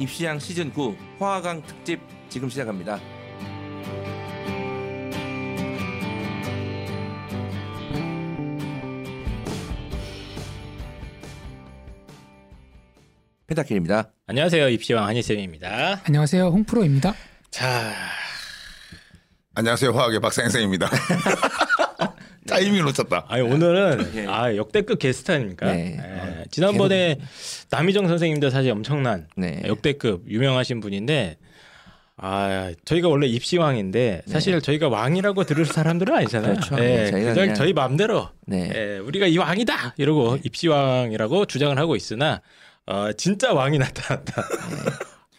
입시양 시즌 9 화강 특집 지금 시작합니다. 펜타킬입니다. 안녕하세요 입시왕 한희쌤입니다. 안녕하세요. 홍프로입니다. 자 안녕하세요 화학의 박상생입니다. 타이밍을 놓쳤다. 아니 오늘은 예. 아 역대급 게스트 아닙니까? 네. 예, 지난번에 남희정 선생님도 사실 엄청난 네. 역대급 유명하신 분인데 아 저희가 원래 입시왕인데 사실 저희가 왕이라고 들을 사람들은 아니잖아요. 네. 그렇죠. 예, 네, 저희가 그냥, 저희 마음대로 네. 예, 우리가 이 왕이다 이러고 입시왕이라고 주장을 하고 있으나 어, 진짜 왕이 나타났다.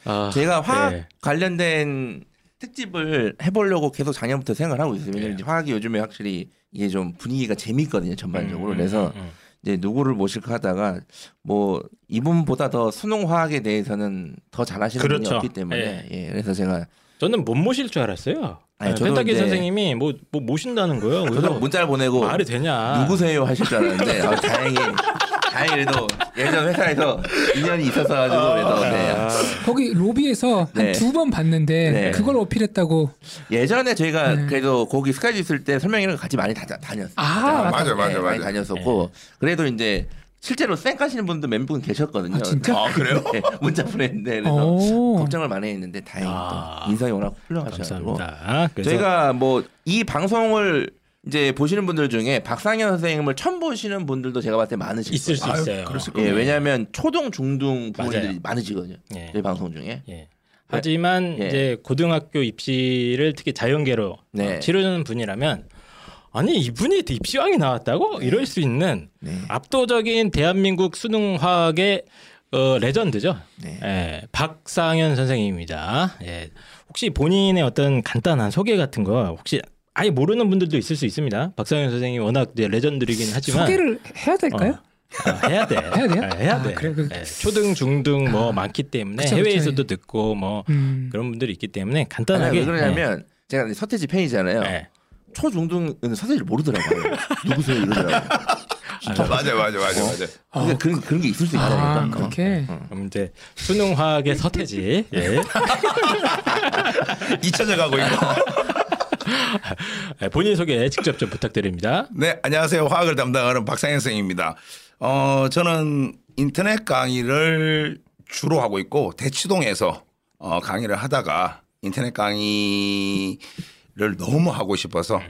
아, 제가 화학 예. 관련된 특집을 해보려고 계속 작년부터 생각을 하고 있어요. 왜냐면 화학이 요즘에 확실히 이게 좀 분위기가 재밌거든요. 전반적으로. 음, 그래서 음, 음. 이제 누구를 모실까 하다가 뭐 이분보다 더 수능 화학에 대해서는 더 잘하시는 분이 그렇죠. 없기 때문에 예. 그래서 제가 저는 못 모실 줄 알았어요. 아니, 네, 저도 펜타키 선생님이 뭐, 뭐 모신다는 거예요. 저도 그래서 문자를 보내고 말이 되냐? 누구세요 하실 줄 알았는데 아, 다행히 다행히 그래도 예전 회사에서 인연이 있어서 가지고 그래서 네. 아, 거기 로비에서 네. 한 두 번 봤는데 네. 그걸 어필했다고. 예전에 저희가 네. 그래도 거기 스카이즈 있을 때 설명회를 같이 많이 다, 다녔어요. 아, 맞아, 네, 맞아, 많이 맞아. 다녔었고 그래도 이제 실제로 쌩 까시는 분도 몇분 계셨거든요. 아, 진짜? 아 그래요? 네, 문자 보냈는데 그래서 오. 걱정을 많이 했는데 다행히 아. 또 인상이 워낙 훌륭하셔가지고 감사합니다. 그래서 저희가 뭐 이 방송을 이제 보시는 분들 중에 박상현 선생님을 처음 보시는 분들도 제가 봤을 때 많으실 있을 수 거예요. 아유, 있어요. 그랬을 예, 왜냐하면 초등 중등 부모님들이 맞아요. 많으시거든요. 예. 저희 방송 중에. 예. 하지만 예. 이제 고등학교 입시를 특히 자연계로 네. 어, 치르는 분이라면 아니 이분이 입시왕이 나왔다고 이럴 수 있는 네. 압도적인 대한민국 수능화학의 어, 레전드죠. 네. 예, 박상현 선생님입니다. 예, 혹시 본인의 어떤 간단한 소개 같은 거 혹시 아예 모르는 분들도 있을 수 있습니다. 박상현 선생님이 워낙 레전드이긴 하지만 소개를 해야 될까요? 어, 아, 해야 돼. 해야 돼요? 아, 해야 아, 돼. 그래, 그- 예, 초등, 중등 뭐 많기 때문에 그쵸, 그쵸, 해외에서도 예. 듣고 뭐 음. 그런 분들이 있기 때문에 아니, 간단하게 왜 그러냐면 제가 이제 서태지 팬이잖아요. 예, 예. 초중등은 서태지를 모르더라고요. 누구세요 이러더라고요. 맞아 맞아 맞아 맞아. 그러니까 그런 그런 게 있을 수 아, 있다니까. 그렇게. 그럼 이제 수능 화학의 서태지 예. 잊혀져 가고 있고. 예, 본인 소개 직접 좀 부탁드립니다. 네 안녕하세요 화학을 담당하는 박상현 선생입니다. 어 저는 인터넷 강의를 주로 하고 있고 대치동에서 어, 강의를 하다가 인터넷 강의를 너무 하고 싶어서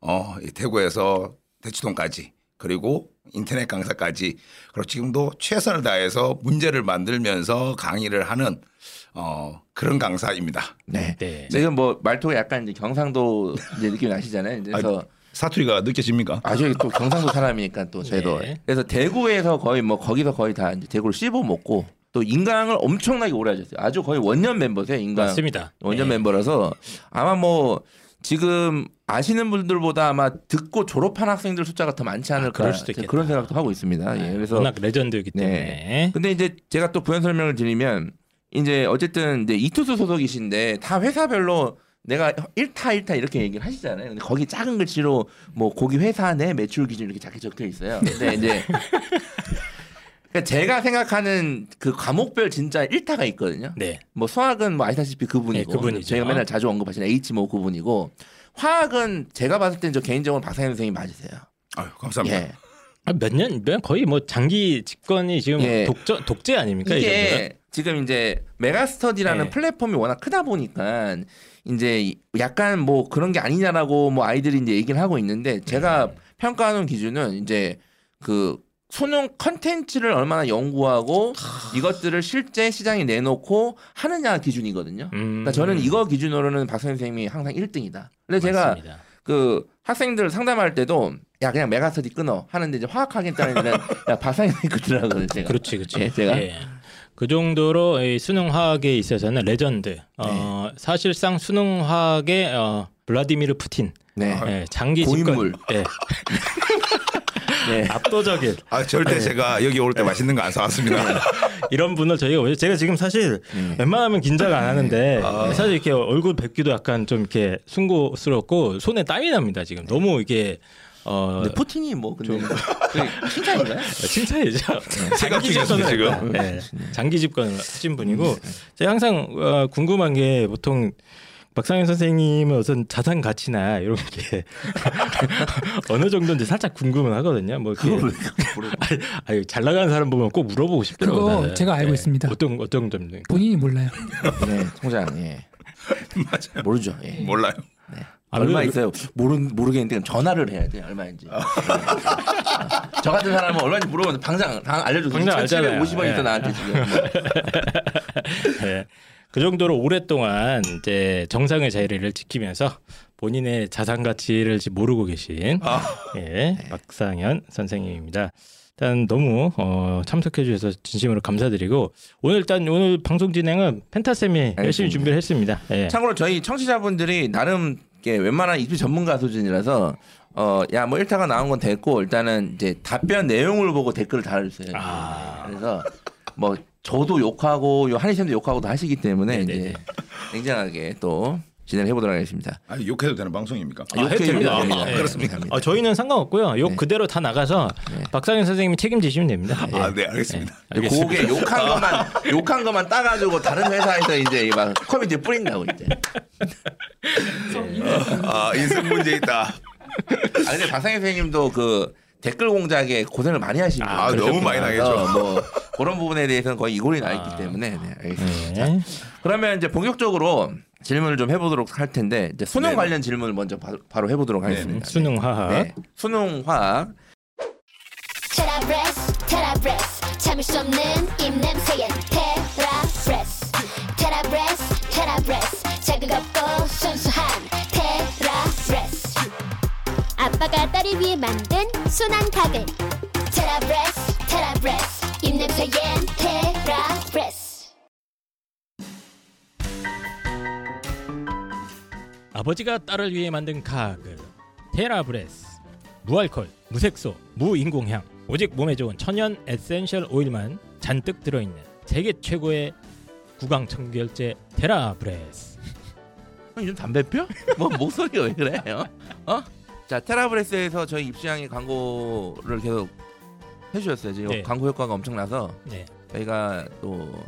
어, 이 대구에서 대치동까지 그리고 인터넷 강사까지 그리고 지금도 최선을 다해서 문제를 만들면서 강의를 하는 어, 그런 강사입니다. 네. 네. 지금 뭐 말투가 약간 이제 경상도 이제 느낌이 나시잖아요. 그래서 사투리가 느껴집니까? 아주 또 경상도 사람이니까 또 저희도 네. 그래서 대구에서 거의 뭐 거기서 거의 다 이제 대구를 씹어 먹고 또 인강을 엄청나게 오래 하셨어요. 아주 거의 원년 멤버세요. 인강 맞습니다. 원년 예. 멤버라서 아마 뭐 지금 아시는 분들보다 아마 듣고 졸업한 학생들 숫자가 더 많지 않을까 그럴 수도 있겠다. 그런 생각도 하고 있습니다. 예, 그래서 워낙 레전드이기 때문에 네. 근데 이제 제가 또 부연 설명을 드리면 이제 어쨌든 이제 이투스 소속이신데 다 회사별로 내가 1타 1타 이렇게 얘기를 하시잖아요. 근데 거기 작은 글씨로 뭐 거기 회사 내 매출 기준 이렇게 작게 적혀 있어요. 근데 이제 그러니까 제가 생각하는 그 과목별 진짜 1타가 있거든요. 네. 뭐 수학은 뭐 아시다시피 그분이고 네, 그분이죠. 저희가 맨날 자주 언급하시는 H 뭐 그분이고 화학은 제가 봤을 땐저 개인적으로 박사님 선생님 맞으세요. 아유, 감사합니다. 예. 아, 몇 년, 몇- 거의 뭐 장기 집권이 지금 예. 독저, 독재 아닙니까? 이게 지금 이제 메가스터디라는 네. 플랫폼이 워낙 크다 보니까 이제 약간 뭐 그런 게 아니냐라고 뭐 아이들이 이제 얘기를 하고 있는데 제가 네. 평가하는 기준은 이제 그 수능 컨텐츠를 얼마나 연구하고 이것들을 실제 시장에 내놓고 하느냐 기준이거든요. 음. 그러니까 저는 이거 기준으로는 박 선생님이 항상 1등이다. 근데 제가 맞습니다. 그 학생들 상담할 때도 야 그냥 메가스터디 끊어 하는데 이제 화학하겠다는 애들은 야 박사님 끊더라고요 제가. 그렇지, 그렇지. 예, 제가 예. 그 정도로 이 수능화학에 있어서는 레전드. 어, 네. 사실상 수능화학의 어, 블라디미르 푸틴. 네. 예, 장기 고인물. 집권. 예, 네. 압도적인 아 절대 제가 여기 올 때 맛있는 거 안 사왔습니다. 이런 분을 저희가 제가 지금 사실 네. 웬만하면 긴장 안 하는데 아. 사실 이렇게 얼굴 뵙기도 약간 좀 이렇게 숭고스럽고 손에 땀이 납니다 지금 너무 이게 어, 근데 푸틴이 뭐 근데 그 칭찬인가요? 칭찬이죠. 생각 장기 중이었습니다, 집권을 지금. 네, 장기 집권을 하신 분이고 제가 항상 어, 궁금한 게 보통 박상현 선생님은 우선 자산 가치나 이런 게 어느 정도인지 살짝 궁금은 하거든요. 뭐 이렇게 아니, 잘 나가는 사람 보면 꼭 물어보고 싶더라고요. 그거 나는. 제가 알고 있습니다. 어떤 어떤 점 본인이 몰라요. 네, 통장 예. 맞아요. 모르죠. 예. 몰라요. 아, 얼마 왜- 있어요? 모르 모르겠는데 전화를 해야 돼 얼마인지. 네. 저 같은 사람은 얼마인지 물어보면 당장 당 알려줘. 당장 알잖아요. 1,750원 있어 예. 나한테 지금. 네. 그 정도로 오랫동안 이제 정상의 자리를 지키면서 본인의 자산 가치를 모르고 계신 아, 예, 박상현 선생님입니다. 일단 너무 어, 참석해 주셔서 진심으로 감사드리고 오늘 일단 오늘 방송 진행은 펜타쌤이 열심히 알겠습니다. 준비를 했습니다. 예. 참고로 저희 청취자분들이 나름 게 웬만한 입시 전문가 수준이라서 어 야 뭐 1타가 나온 건 됐고 일단은 이제 답변 내용을 보고 댓글을 달아주세요. 아. 그래서 뭐 저도 욕하고 요 한희쌤도 욕하고 다 하시기 때문에 네네네. 이제 냉정하게 또 진행을 해보도록 하겠습니다. 아니 욕해도 되는 방송입니까? 아, 해도 됩니다. 됩니다. 예. 그렇습니까? 어, 저희는 상관없고요. 욕 네. 그대로 다 나가서 네. 박상현 선생님이 책임지시면 됩니다. 예. 아, 네, 알겠습니다. 알겠습니다. 그게 욕한 것만 욕한 것만 따가지고 다른 회사에서 이제 막 커뮤니티 뿌린다고 이제. 아, 인생 문제 있다. 아 근데 박상현 선생님도 그 댓글 공작에 고생을 많이 하신 분이에요. 아, 너무 많이 그래서 뭐 그런 부분에 대해서는 거의 이골이 나 있기 아. 때문에 네, 알겠습니다. 네. 그러면 이제 본격적으로 질문을 좀 해보도록 할 텐데 이제 수능 네. 관련 질문을 먼저 바, 로 해보도록 하겠습니다. 수능 화학. 네. 수능 화학 테라브레스 아빠가 딸을 위해 만든 순한 가글 테라브레스 테라브레스 입냄새엔 테라브레스 아버지가 딸을 위해 만든 가글 테라브레스 무알콜, 무색소, 무인공향 오직 몸에 좋은 천연 essential oil만 잔뜩 들어있는 세계 최고의 구강 청결제 테라브레스 형 요즘 담배 펴? 뭐 목소리가 왜 그래요? 어? 자 테라브레스에서 저희 입시양의 광고를 계속 해주셨어요. 지금 네. 광고 효과가 엄청나서 네. 저희가 또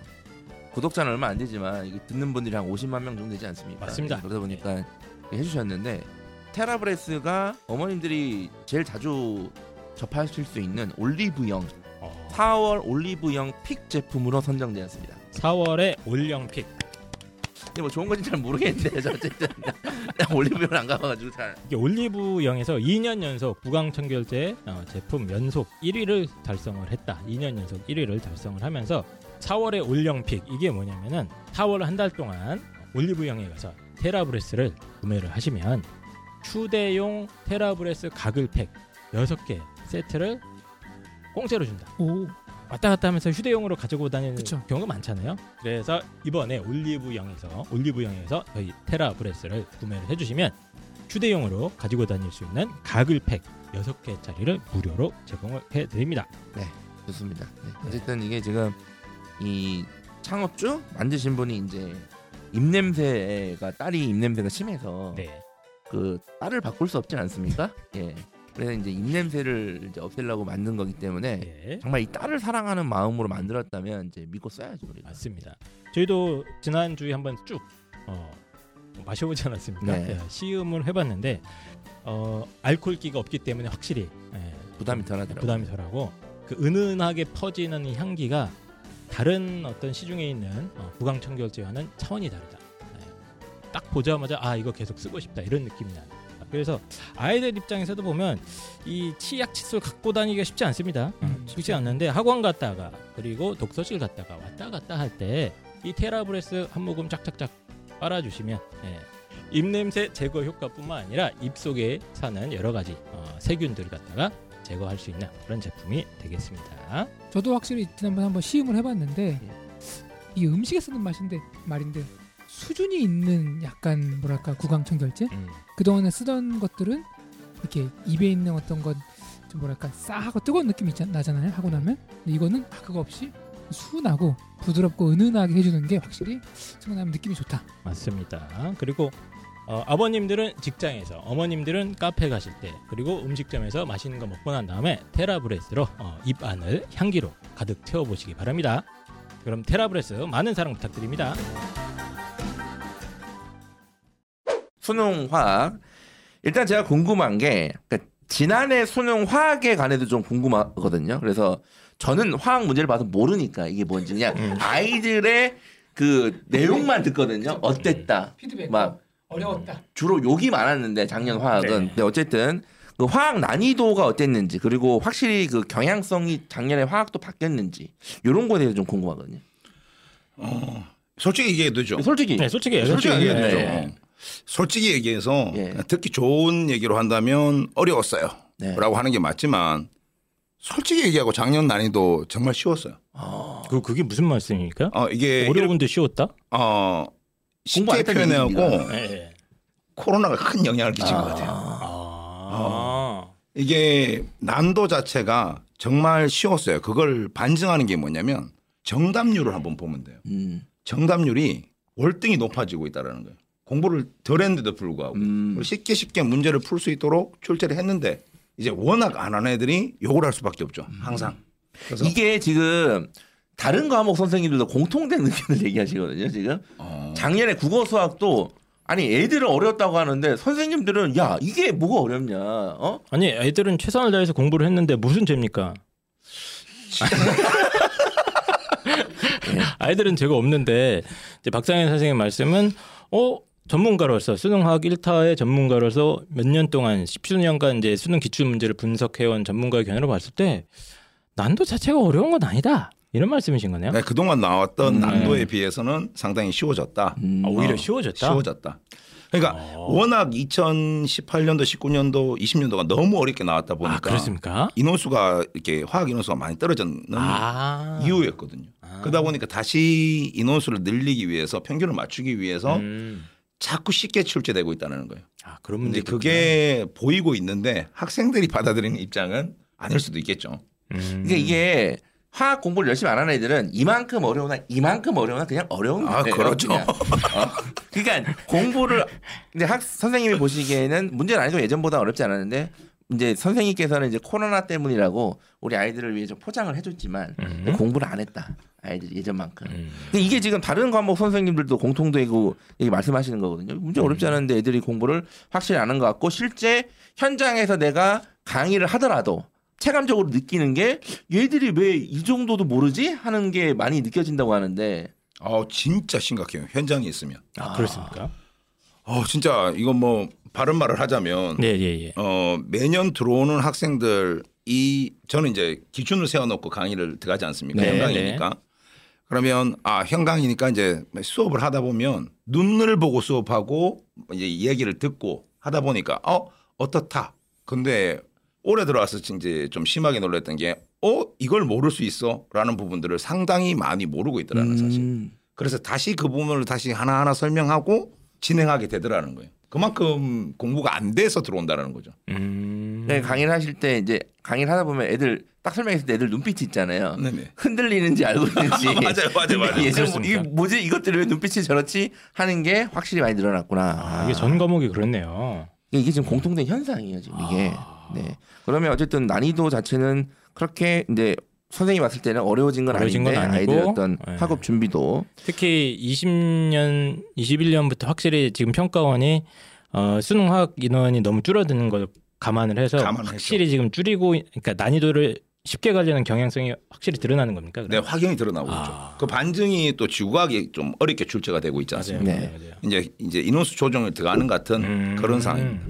구독자는 얼마 안 되지만 듣는 분들이 한 50만 명 정도 되지 않습니까? 맞습니다. 네, 그러다 보니까 해주셨는데 테라브레스가 어머님들이 제일 자주 접하실 수 있는 올리브영 어, 4월 올리브영 픽 제품으로 선정되었습니다. 4월에 올영 픽. 근데 뭐 좋은 건지 잘 모르겠는데 저 어쨌든. 난 올리브영 안 가봐가지고 잘. 이게 올리브영에서 2년 연속 구강청결제 어, 제품 연속 1위를 달성을 했다. 2년 연속 1위를 달성을 하면서 4월에 올영 픽. 이게 뭐냐면은 4월 한 달 동안 올리브영에 가서 테라브레스를 구매를 하시면 휴대용 테라브레스 가글팩 6개 세트를 공짜로 준다. 오, 왔다 갔다 하면서 휴대용으로 가지고 다니는 그쵸. 경우가 많잖아요. 그래서 이번에 올리브영에서 올리브영에서 저희 테라 브레스를 구매를 해주시면 휴대용으로 가지고 다닐 수 있는 가글팩 6개짜리를 무료로 제공을 해드립니다. 좋습니다. 네. 어쨌든 이게 지금 이 창업주 만드신 분이 이제 입냄새가 딸이 입냄새가 심해서 네. 그 딸을 바꿀 수 없진 않습니까? 예. 그래서 이제 입냄새를 이제 없애려고 만든 거기 때문에 네. 정말 이 딸을 사랑하는 마음으로 만들었다면 이제 믿고 써야죠 우리가. 맞습니다. 저희도 지난 주에 한번 쭉 어, 마셔보지 않았습니까? 네. 예, 시음을 해봤는데 어, 알코올기가 없기 때문에 확실히 예, 부담이 덜하더라고요. 부담이 덜하고 그 은은하게 퍼지는 이 향기가 다른 어떤 시중에 있는 어, 구강청결제와는 차원이 다르다. 네. 딱 보자마자 아 이거 계속 쓰고 싶다 이런 느낌이 나요. 그래서 아이들 입장에서도 보면 이 치약 칫솔 갖고 다니기가 쉽지 않습니다. 음, 쉽지 않는데 학원 갔다가 그리고 독서실 갔다가 왔다 갔다 할 때 이 테라브레스 한 모금 짝짝짝 빨아주시면 예, 입냄새 제거 효과뿐만 아니라 입 속에 사는 여러 가지 어, 세균들을 갖다가 제거할 수 있는 그런 제품이 되겠습니다. 저도 확실히 지난번 한번 시음을 해봤는데 예. 이 음식에 쓰는 맛인데 말인데 수준이 있는 약간 뭐랄까 구강청결제 음, 그 동안에 쓰던 것들은 이렇게 입에 있는 어떤 것 좀 뭐랄까 싸하고 뜨거운 느낌이 있잖, 나잖아요 하고 나면 근데 이거는 아, 그거 없이 순하고 부드럽고 은은하게 해주는 게 확실히 생각나면 느낌이 좋다 맞습니다. 그리고 어, 아버님들은 직장에서, 어머님들은 카페 가실 때, 그리고 음식점에서 맛있는 거 먹고 난 다음에 테라브레스로 어, 입 안을 향기로 가득 채워보시기 바랍니다. 그럼 테라브레스 많은 사랑 부탁드립니다. 수능 화학 일단 제가 궁금한 게 그러니까 지난해 수능 화학에 관해도 좀 궁금하거든요. 그래서 저는 화학 문제를 봐서 모르니까 이게 뭔지 그냥 음. 아이들의 그 내용만 듣거든요. 어땠다. 피드백. 막 어려웠다. 주로 욕이 많았는데 작년 화학은 네. 근데 어쨌든 그 화학 난이도가 어땠는지 그리고 확실히 그 경향성이 작년에 화학도 바뀌었는지 이런 거에 대해서 좀 궁금하거든요. 솔직히 얘기해도 되죠. 솔직히 네, 솔직히 솔직히 얘기해도 돼요. 네. 되죠. 솔직히 얘기해서 예. 듣기 좋은 얘기로 한다면 어려웠어요. 네. 라고 하는 게 맞지만 솔직히 얘기하고 작년 난이도 정말 쉬웠어요. 그 그게 무슨 말씀입니까? 어, 이게 어려운데 쉬웠다? 어, 쉽게 표현하고 얘기입니다. 네. 코로나가 큰 영향을 끼친 것 같아요. 아. 이게 난도 자체가 정말 쉬웠어요. 그걸 반증하는 게 뭐냐면 정답률을 한번 보면 돼요. 음. 정답률이 월등히 높아지고 있다라는 거예요. 공부를 덜 했는데도 불구하고 음. 쉽게 쉽게 문제를 풀 수 있도록 출제를 했는데 이제 워낙 안 하는 애들이 욕을 할 수밖에 없죠. 항상. 그래서 이게 지금 다른 과목 선생님들도 공통된 의견을 얘기하시거든요. 지금 어, 작년에 국어 수학도 아니 애들은 어렵다고 하는데 선생님들은 야 이게 뭐가 어렵냐? 어? 아니 애들은 최선을 다해서 공부를 했는데 무슨 죄입니까? 아이들은 죄가 없는데 이제 박상현 선생님 말씀은 어 전문가로서 수능화학 1타의 전문가로서 몇 년 동안 10수년간 이제 수능 기출 문제를 분석해온 전문가의 견해로 봤을 때 난도 자체가 어려운 건 아니다 이런 말씀이신 거네요. 네, 그동안 나왔던 음. 난도에 비해서는 상당히 쉬워졌다. 음. 아, 오히려 어, 쉬워졌다. 쉬워졌다. 그러니까 어. 워낙 2018년도, 19년도, 20년도가 너무 어렵게 나왔다 보니까 아? 인원수가 이렇게 화학 인원수가 많이 떨어졌는 아 이유였거든요. 그러다 보니까 다시 인원수를 늘리기 위해서 평균을 맞추기 위해서 음. 자꾸 쉽게 출제되고 있다는 거예요. 아 그런 문제 그게 보이고 있는데 학생들이 받아들이는 입장은 아닐 수도 있겠죠. 음. 그러니까 이게 화학 공부를 열심히 안 하는 애들은 이만큼 어려우나 이만큼 어려우나 그냥 어려운 아, 거예요. 그렇죠. 그냥. 어. 그러니까 공부를 근데 학 선생님이 보시기에는 문제는 아니고 예전보다 어렵지 않았는데 이제 선생님께서는 이제 코로나 때문이라고 우리 아이들을 위해 좀 포장을 해줬지만 음. 공부를 안 했다 아이들 예전만큼. 음. 근데 이게 지금 다른 과목 선생님들도 공통되고 이게 말씀하시는 거거든요. 문제 어렵지 않은데 애들이 공부를 확실히 안 한 것 같고 실제 현장에서 내가 강의를 하더라도 체감적으로 느끼는 게 얘들이 왜 이 정도도 모르지 하는 게 많이 느껴진다고 하는데 어 진짜 심각해요. 현장에 있으면. 아 그렇습니까? 어 진짜 이건 뭐 바른 말을 하자면 네, 예, 예. 어 매년 들어오는 학생들 이 저는 이제 기준을 세워놓고 강의를 들어가지 않습니까? 네, 현강이니까. 그러면 아 현강이니까 이제 수업을 하다 보면 눈을 보고 수업하고 이제 이야기를 듣고 하다 보니까 어 어떻다. 근데 올해 들어와서 이제 좀 심하게 놀랐던 게 어 이걸 모를 수 있어라는 부분들을 상당히 많이 모르고 있더라는 사실. 음. 그래서 다시 그 부분을 다시 하나하나 설명하고 진행하게 되더라는 거예요. 그만큼 공부가 안 돼서 들어온다라는 거죠. 음. 네, 강의를 하실 때 이제 강의를 하다 보면 애들 딱 설명했을 때 애들 눈빛이 있잖아요. 네네. 흔들리는지 알고 있는지. 맞아요, 맞아요, 맞아요. 예전? 이게 뭐지 이것들이 왜 눈빛이 저렇지 하는 게 확실히 많이 늘어났구나. 아, 이게 전 과목이 그렇네요. 이게 지금 공통된 현상이에요 지금 이게. 네. 그러면 어쨌든 난이도 자체는 그렇게 이제 선생님이 봤을 때는 어려워진 건 어려워진 아닌데 건 아니고, 아이들 어떤 네. 학업 준비도 특히 20년, 21년부터 확실히 지금 평가원이 어, 수능 화학 인원이 너무 줄어드는 걸 감안을 해서 감안했죠. 확실히 지금 줄이고 그러니까 난이도를 쉽게 가려는 경향성이 확실히 드러나는 겁니까? 네, 그럼? 확연히 드러나고 아. 있죠. 그 반증이 또 지구과학이 좀 어렵게 출제가 되고 있지 맞아요, 않습니까? 네. 맞아요, 맞아요. 이제 이제 인원수 조정을 들어가는 같은 음. 그런 상황입니다.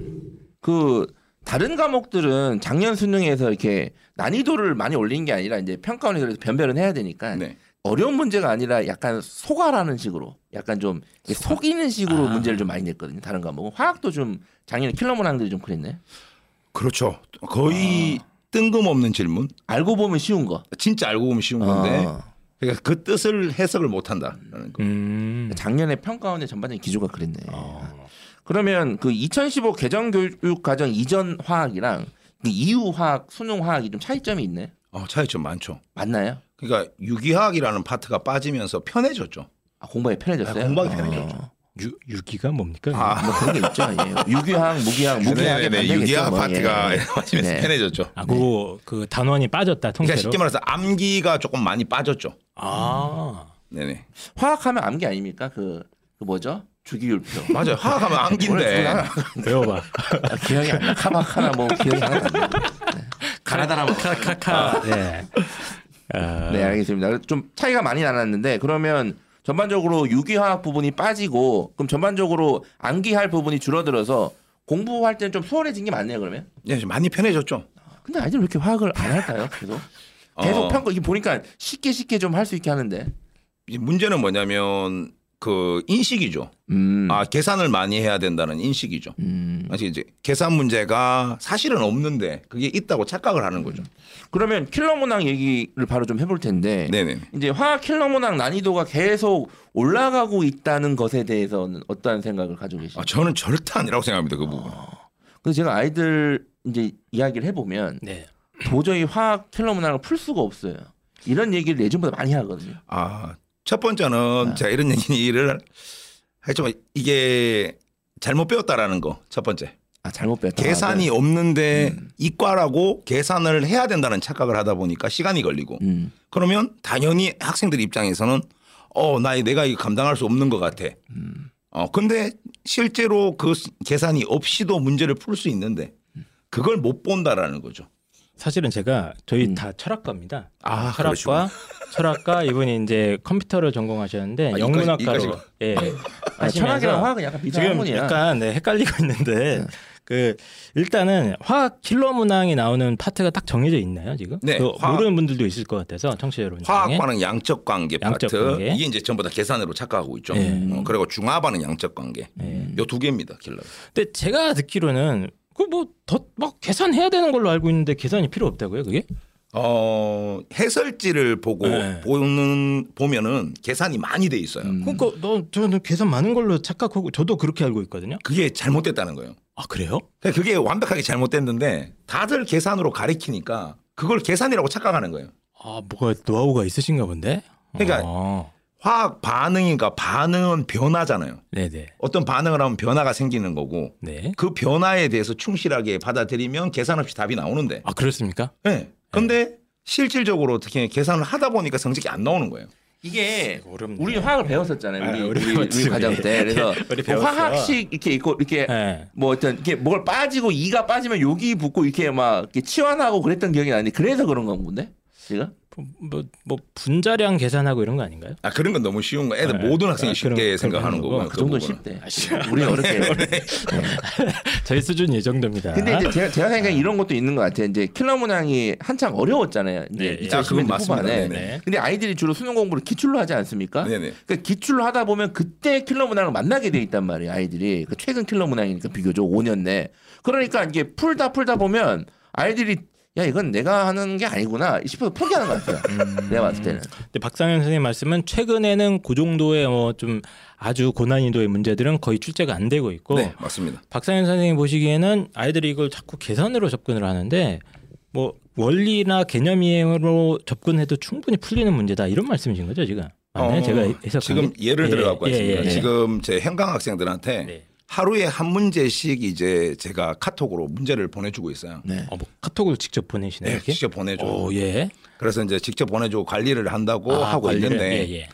그 다른 과목들은 작년 수능에서 이렇게 난이도를 많이 올린 게 아니라 이제 평가원이 그래서 변별은 해야 되니까 네. 어려운 문제가 아니라 약간 속아라는 식으로 약간 좀 속이는 식으로 아. 문제를 좀 많이 냈거든요. 다른 과목은 화학도 좀 작년에 킬러 문항들이 좀 그랬네. 그렇죠. 거의 아. 뜬금없는 질문. 알고 보면 쉬운 거. 진짜 알고 보면 쉬운 건데 어. 그러니까 그 뜻을 해석을 못 한다라는 거. 음. 작년에 평가원의 전반적인 기조가 그랬네. 어. 그러면 그 2015 개정 교육 과정 이전 화학이랑 그 이후 화학, 수능 화학이 좀 차이점이 있네. 어, 차이점 많죠. 맞나요? 그러니까 유기화학이라는 파트가 빠지면서 편해졌죠. 아, 공부에 편해졌어요. 아, 공부하기 편해졌죠. 어. 유, 유기가 뭡니까? 아. 뭐 그런 게 있죠. 예. 유기학, 무기학, 무기학의 네네네. 반대겠죠, 유기학 뭐, 파트가 예. 하시면서 네. 편해졌죠. 아, 그, 그 단원이 빠졌다 그러니까 통째로. 쉽게 말해서 암기가 조금 많이 빠졌죠. 아, 네네. 화학하면 암기 아닙니까? 그, 그 뭐죠? 주기율표. 맞아요. 화학하면 암기인데. 배워봐. 아, 기억이 안 나. 카마카나 뭐 기억이 안 나. 가나다라 뭐. 카카카. 네. 아, 네, 알겠습니다. 좀 차이가 많이 나눴는데 그러면 전반적으로 유기화학 부분이 빠지고 그럼 전반적으로 암기할 부분이 줄어들어서 공부할 때는 좀 수월해진 게 맞네요, 그러면. 예, 좀 많이 편해졌죠. 근데 아이들 왜 이렇게 화학을 안 할까요? 계속. 계속 어. 평가 이게 보니까 쉽게 쉽게 좀 할 수 있게 하는데. 이 문제는 뭐냐면 그 인식이죠. 음. 아 계산을 많이 해야 된다는 인식이죠. 음. 사실 이제 계산 문제가 사실은 없는데 그게 있다고 착각을 하는 거죠. 그러면 킬러 문항 얘기를 바로 좀 해볼 텐데. 네네. 이제 화학 킬러 문항 난이도가 계속 올라가고 있다는 것에 대해서는 어떠한 생각을 가지고 계신가요? 아, 저는 절대 아니라고 생각합니다. 그 부분. 그래서 제가 아이들 이제 이야기를 해보면 네. 도저히 화학 킬러 문항을 풀 수가 없어요. 이런 얘기를 예전보다 많이 하거든요. 아, 첫 번째는 제가 이런 얘기를 했지만 이게 잘못 배웠다라는 거 첫 번째. 아 잘못 배웠다. 계산이 없는데 이과라고 계산을 해야 된다는 착각을 하다 보니까 시간이 걸리고 음. 그러면 당연히 학생들 입장에서는 어, 나 내가 이거 감당할 수 없는 것 같아. 어, 근데 실제로 그 계산이 없이도 문제를 풀 수 있는데 그걸 못 본다라는 거죠. 사실은 제가 저희 음. 다 철학과입니다. 아, 철학과 철학과 이분이 이제 컴퓨터를 전공하셨는데 아, 영문학과로 이과시가? 예. 아, 철학이랑 화학은 약간 비슷한 지금. 약간 네, 헷갈리고 있는데 그 일단은 화학 킬러 문항이 나오는 파트가 딱 정해져 있나요 지금? 네, 그 화학- 모르는 분들도 있을 것 같아서 청취자 여러분 중에 화학과는 양적 관계 양적 파트 관계. 이게 이제 전부 다 계산으로 착각하고 있죠. 네. 어, 그리고 중화반은 양적 관계. 네. 요두 개입니다, 킬러. 근데 제가 듣기로는 그뭐더막 계산해야 되는 걸로 알고 있는데 계산이 필요 없다고요 그게? 어, 해설지를 보고 네. 보는 보면은 계산이 많이 돼 있어요. 음. 그러니까 너 저는 계산 많은 걸로 착각하고 저도 그렇게 알고 있거든요. 그게 잘못됐다는 거예요. 아 그래요? 그러니까 그게 완벽하게 잘못됐는데 다들 계산으로 가리키니까 그걸 계산이라고 착각하는 거예요. 아 뭐가 노하우가 있으신가 본데? 그러니까 아, 화학 반응이니까 반응은 변화잖아요. 네네 어떤 반응을 하면 변화가 생기는 거고 네. 그 변화에 대해서 충실하게 받아들이면 계산 없이 답이 나오는데. 아 그렇습니까? 네. 근데 실질적으로 어떻게 계산을 하다 보니까 성적이 안 나오는 거예요. 이게 어렵네. 우리 화학을 배웠었잖아요. 우리 아, 우리 우리, 과정. 때 그래서 우리 뭐. 화학식 이렇게 있고 이렇게 네. 뭐 어떤 이렇게 뭘 빠지고 이가 빠지면 여기 붙고 이렇게 막 이렇게 치환하고 그랬던 기억이 나는데 그래서 그런 건 건데 지금 뭐, 뭐 분자량 계산하고 이런 거 아닌가요? 아 그런 건 너무 쉬운 거. 애들 네. 모든 학생이 아, 쉽게 그런- 생각하는 거고. 그 정도 쉽대. 우리 어렵게. 저희 수준이 이 정도입니다. 근데 이제 제가, 제가 생각에 이런 것도 있는 것 같아요. 이제 킬러 문항이 한창 어려웠잖아요. 이제 네. 아, 그건 2010년대 맞습니다. 후반에. 네네. 근데 아이들이 주로 수능 공부를 기출로 하지 않습니까? 네네. 그러니까 기출로 하다 보면 그때 킬러 문항을 만나게 돼 있단 말이에요. 아이들이 그 최근 킬러 문항이니까 비교적 5년 내. 그러니까 이게 풀다 풀다 보면 아이들이 야 이건 내가 하는 게 아니구나 싶어서 포기하는 것 같아요. 내가 봤을 때는. 근데 박상현 선생님 말씀은 최근에는 그 정도의 뭐 좀 아주 고난이도의 문제들은 거의 출제가 안 되고 있고 네 맞습니다. 박상현 선생님 보시기에는 아이들이 이걸 자꾸 계산으로 접근을 하는데 뭐 원리나 개념 이해로 접근해도 충분히 풀리는 문제다 이런 말씀이신 거죠 지금? 맞나요? 어, 제가 해석한 지금 게? 예를 예, 들어 갖고 예, 있습니다. 예, 예. 지금 제 현강 학생들한테 네. 하루에 한 문제씩 이제 제가 카톡으로 문제를 보내주고 있어요. 네. 어, 뭐 카톡을 직접 보내시나요? 네? 직접 보내줘. 오, 예. 그래서 이제 직접 보내주고 관리를 한다고 아, 하고 관리를? 있는데 예, 예.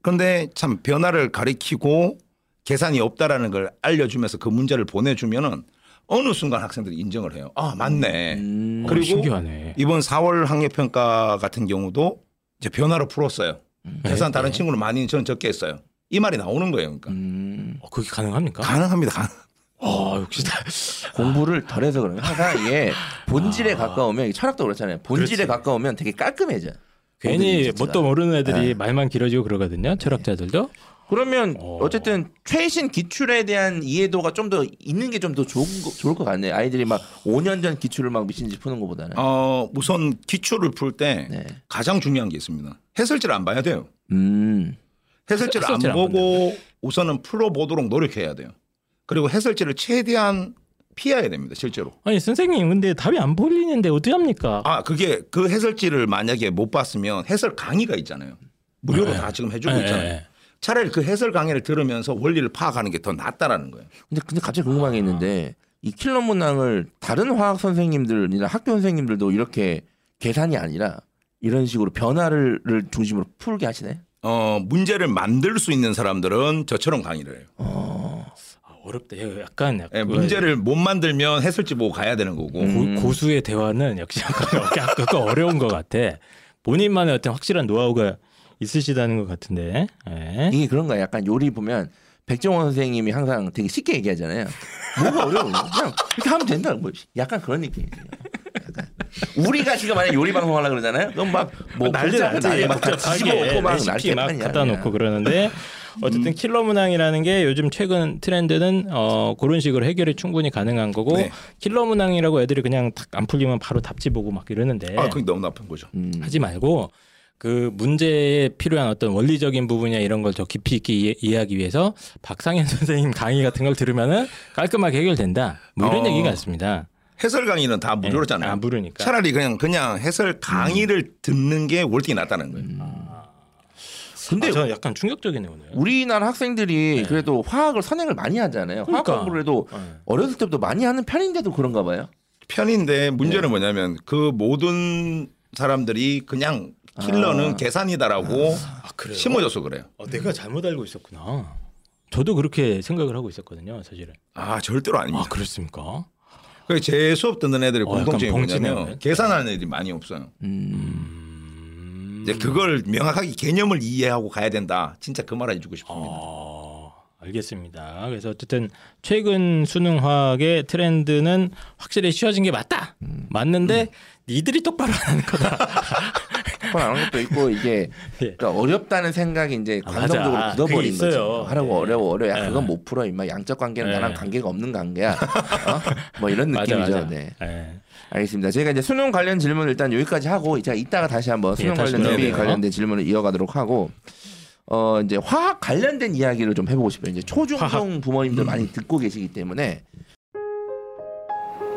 그런데 참 변화를 가리키고 계산이 없다라는 걸 알려주면서 그 문제를 보내주면은 어느 순간 학생들이 인정을 해요. 아 맞네. 음, 어, 그리고 신기하네. 이번 4월 학력 평가 같은 경우도 이제 변화로 풀었어요. 계산 네, 다른 네. 친구는 많이 저는 적게 했어요. 이 말이 나오는 거예요. 그러니까 음, 어, 그게 가능합니까? 가능합니다. 가능. 아, 역시 다. 공부를 덜 해서 그런가. 항상 이게 본질에 아. 가까우면 철학도 그렇잖아요. 본질에 그렇지. 가까우면 되게 깔끔해져. 괜히 뭣도 모르는 애들이 네. 말만 길어지고 그러거든요. 철학자들도. 그러면 어. 어. 쨌든 최신 기출에 대한 이해도가 좀 더 있는 게 좀 더 좋은 거, 좋을 것 같네요. 아이들이 막 5년 전 기출을 막 미친 듯이 푸는 것보다는. 어 우선 기출을 풀때 네. 가장 중요한 게 있습니다. 해설지를 안 봐야 돼요. 음. 해설지를 안 보고 우선은 풀어보도록 노력해야 돼요. 그리고 해설지를 최대한 피해야 됩니다. 실제로. 아니 선생님 근데 답이 안 보이는데 어떻게 합니까? 아 그게 그 해설지를 만약에 못 봤으면 해설 강의가 있잖아요. 무료로 네. 다 지금 해주고 네, 있잖아요. 네. 차라리 그 해설 강의를 들으면서 원리를 파악하는 게 더 낫다라는 거예요. 근데 근데 갑자기 궁금한 게 있는데 이 킬러 문항을 다른 화학 선생님들이나 학교 선생님들도 이렇게 계산이 아니라 이런 식으로 변화를 를 중심으로 풀게 하시네. 어, 문제를 만들 수 있는 사람들은 저처럼 강의를 해요. 아, 어렵다. 약간 예, 약간 문제를 못 만들면 해설지 보고 가야 되는 거고. 음. 고, 고수의 대화는 역시 약간, 약간 어려운 것 같아. 본인만의 어떤 확실한 노하우가 있으시다는 것 같은데. 예. 이게 그런 거야. 약간 요리 보면 백종원 선생님이 항상 되게 쉽게 얘기하잖아요. 뭐가 어려워? 그냥 이렇게 하면 된다. 뭐 약간 그런 느낌이에요. 우리가 지금 만약 요리 방송 하려 그러잖아요. 그럼 막뭐 난리 나지. 막다 뒤집어 놓고 막 날개 막 갖다. 놓고 그러는데 어쨌든 킬러 문항이라는 게 요즘 최근 트렌드는 어 그런 식으로 해결이 충분히 가능한 거고 네. 킬러 문항이라고 애들이 그냥 탁안 풀리면 바로 답지 보고 막 이러는데 아, 그게 너무 나쁜 거죠. 음. 하지 말고 그 문제에 필요한 어떤 원리적인 부분이나 이런 걸 더 깊이 있게 이해, 이해하기 위해서 박상현 선생님 강의 같은 걸 들으면은 깔끔하게 해결된다. 뭐 이런 어. 얘기가 있습니다. 해설 강의는 다 무료잖아요. 아, 무료니까. 차라리 그냥 그냥 해설 강의를 듣는 게 월등히 낫다는 거예요. 근데 아, 저 약간 충격적이네요 오늘. 우리나라 학생들이 네. 그래도 화학을 선행을 많이 하잖아요. 화학 그러니까. 공부를 해도 네. 어렸을 때부터 많이 하는 편인데도 그런가 봐요. 편인데 문제는 네. 뭐냐면 그 모든 사람들이 그냥 킬러는 아. 계산이다라고 아 그래요? 심어줘서 그래요. 어, 내가 잘못 알고 있었구나. 저도 그렇게 생각을 하고 있었거든요, 사실은. 아 절대로 아닙니다. 아 그렇습니까? 그제 수업 듣는 애들의 어, 공통점이. 뭐냐면 계산하는 애들이 많이 없어요. 음. 음... 이제 그걸 명확하게 개념을 이해하고 가야 된다. 진짜 그 말 해주고 싶습니다. 어, 알겠습니다. 그래서 어쨌든 최근 수능화학의 트렌드는 확실히 쉬워진 게 맞다. 맞는데 니들이 똑바로 안 하는 거다. 한번 안 하는 것도 있고 이게 예. 그러니까 어렵다는 생각이 이제 아, 감성적으로 맞아. 굳어버린 거지. 하라고 예. 어려워 어려워. 야 예. 그건 못 풀어 임마. 양적 관계는 예. 나랑 관계가 없는 관계야. 어? 뭐 이런 맞아, 느낌이죠. 맞아. 네. 예. 알겠습니다. 제가 이제 수능 관련 질문 을 일단 여기까지 하고 제가 이따가 다시 한번 수능 관련 돼요. 관련된 질문을 이어가도록 하고 어 이제 화학 관련된 이야기를 좀 해보고 싶어요. 이제 초중등. 부모님들 많이 듣고 계시기 때문에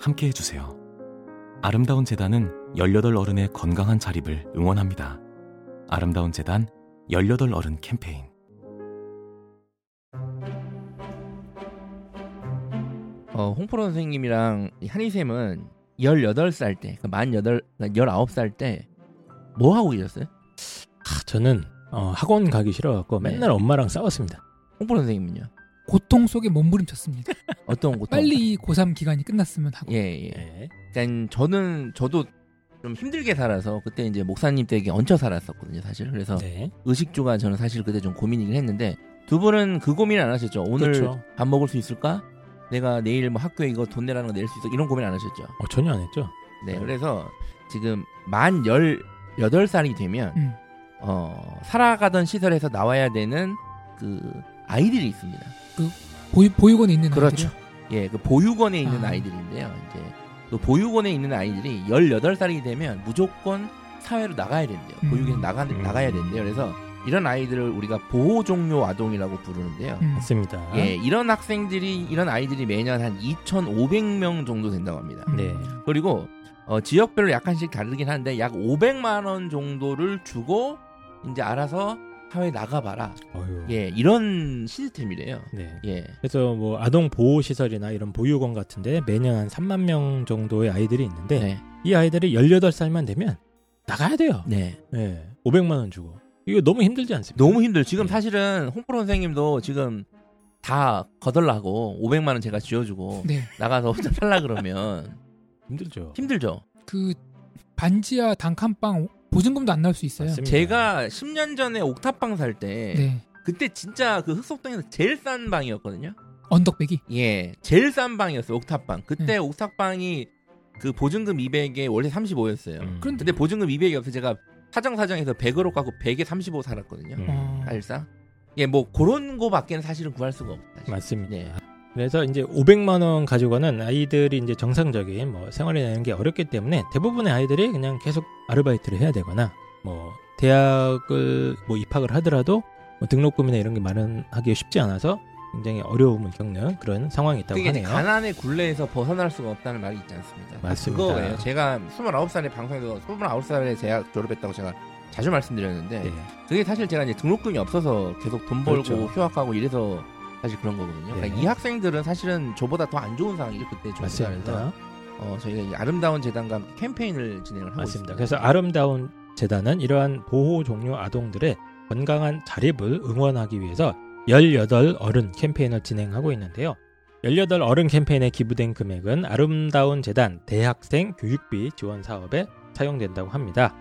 함께 해주세요. 아름다운 재단은 18 어른의 건강한 자립을 응원합니다. 아름다운 재단 18 어른 캠페인. 어, 홍프로 선생님이랑 이 한희쌤은 18살 때, 그러니까 만 8, 19살 때 뭐 하고 계셨어요? 아, 저는 어, 학원 가기 싫어갖고 네. 맨날 엄마랑 싸웠습니다. 홍프로 선생님은요? 고통 속에 몸부림쳤습니다. 어떤 고통? 빨리 이 고3 기간이 끝났으면 하고. 예, 예. 예. 그러니까 저는 저도 좀 힘들게 살아서 그때 이제 목사님 댁에 얹혀 살았었거든요, 사실. 그래서 네. 의식주가 저는 사실 그때 좀 고민이긴 했는데 두 분은 그 고민 안 하셨죠? 오늘 그렇죠. 밥 먹을 수 있을까? 내가 내일 뭐 학교에 이거 돈 내라는 거 낼 수 있어? 이런 고민 안 하셨죠? 어, 전혀 안 했죠. 네, 그래서 지금 만 18살이 되면 음. 어, 살아가던 시설에서 나와야 되는 그 아이들이 있습니다. 보유, 보육원에 있는 그렇죠. 아이들이요? 예, 그 보육원에 있는 아. 아. 이들인데요 이제 그 보육원에 있는 아이들이 18살이 되면 무조건 사회로 나가야 된대요. 음. 보육에 나가 음. 나가야 된대요. 그래서 이런 아이들을 우리가 보호 종료 아동이라고 부르는데요. 음. 맞습니다. 예, 이런 학생들이 이런 아이들이 매년 한 2,500명 정도 된다고 합니다. 음. 네. 그리고 어, 지역별로 약간씩 다르긴 한데 약 500만 원 정도를 주고 이제 알아서 사회 나가봐라. 어휴. 예, 이런 시스템이래요. 네. 예, 그래서 뭐 아동 보호 시설이나 이런 보육원 같은데 매년 한 3만 명 정도의 아이들이 있는데 네, 이 아이들이 18살만 되면 나가야 돼요. 네. 네. 500만 원 주고. 이거 너무 힘들지 않습니까? 너무 힘들. 지금 네. 사실은 홍프로 선생님도 지금 다 거덜나고 500만 원 제가 지어주고 네. 나가서 혼자 살라 그러면 힘들죠. 힘들죠. 그 반지하 단칸방 보증금도 안 나올 수 있어요. 맞습니다. 제가 10년 전에 옥탑방 살때 네. 그때 진짜 그 흑석동에서 제일 싼 방이었거든요. 언덕배기. 예, 제일 싼 방이었어요. 옥탑방. 그때 네. 옥탑방이 그 보증금 200에 원래 35였어요. 음. 그런데 근데 보증금 200이 없어 제가 사정 사정해서 100으로 깎고 100에 35 살았거든요. 음. 어, 사실상. 예, 뭐 그런 거밖에는 사실은 구할 수가 없다. 맞습니다. 네. 그래서 이제 500만 원 가지고는 아이들이 이제 정상적인 뭐 생활이 되는 게 어렵기 때문에 대부분의 아이들이 그냥 계속 아르바이트를 해야 되거나 뭐 대학을 뭐 입학을 하더라도 뭐 등록금이나 이런 게 마련하기 쉽지 않아서 굉장히 어려움을 겪는 그런 상황이 있다고 그게 하네요. 가난의 굴레에서 벗어날 수가 없다는 말이 있지 않습니다. 맞습니다. 그거예요. 제가 29살에 방송에서 29살에 대학 졸업했다고 제가 자주 말씀드렸는데 네. 그게 사실 제가 이제 등록금이 없어서 계속 돈 벌고 그렇죠. 휴학하고 이래서 사실 그런 거거든요. 네. 그러니까 이 학생들은 사실은 저보다 더 안 좋은 상황이죠 그때 맞습니다. 어, 저희가 이 아름다운 재단과 함께 캠페인을 진행을 하고 맞습니다. 있습니다. 그래서 아름다운 재단은 이러한 보호 종료 아동들의 건강한 자립을 응원하기 위해서 18 어른 캠페인을 진행하고 있는데요. 18 어른 캠페인에 기부된 금액은 아름다운 재단 대학생 교육비 지원 사업에 사용된다고 합니다.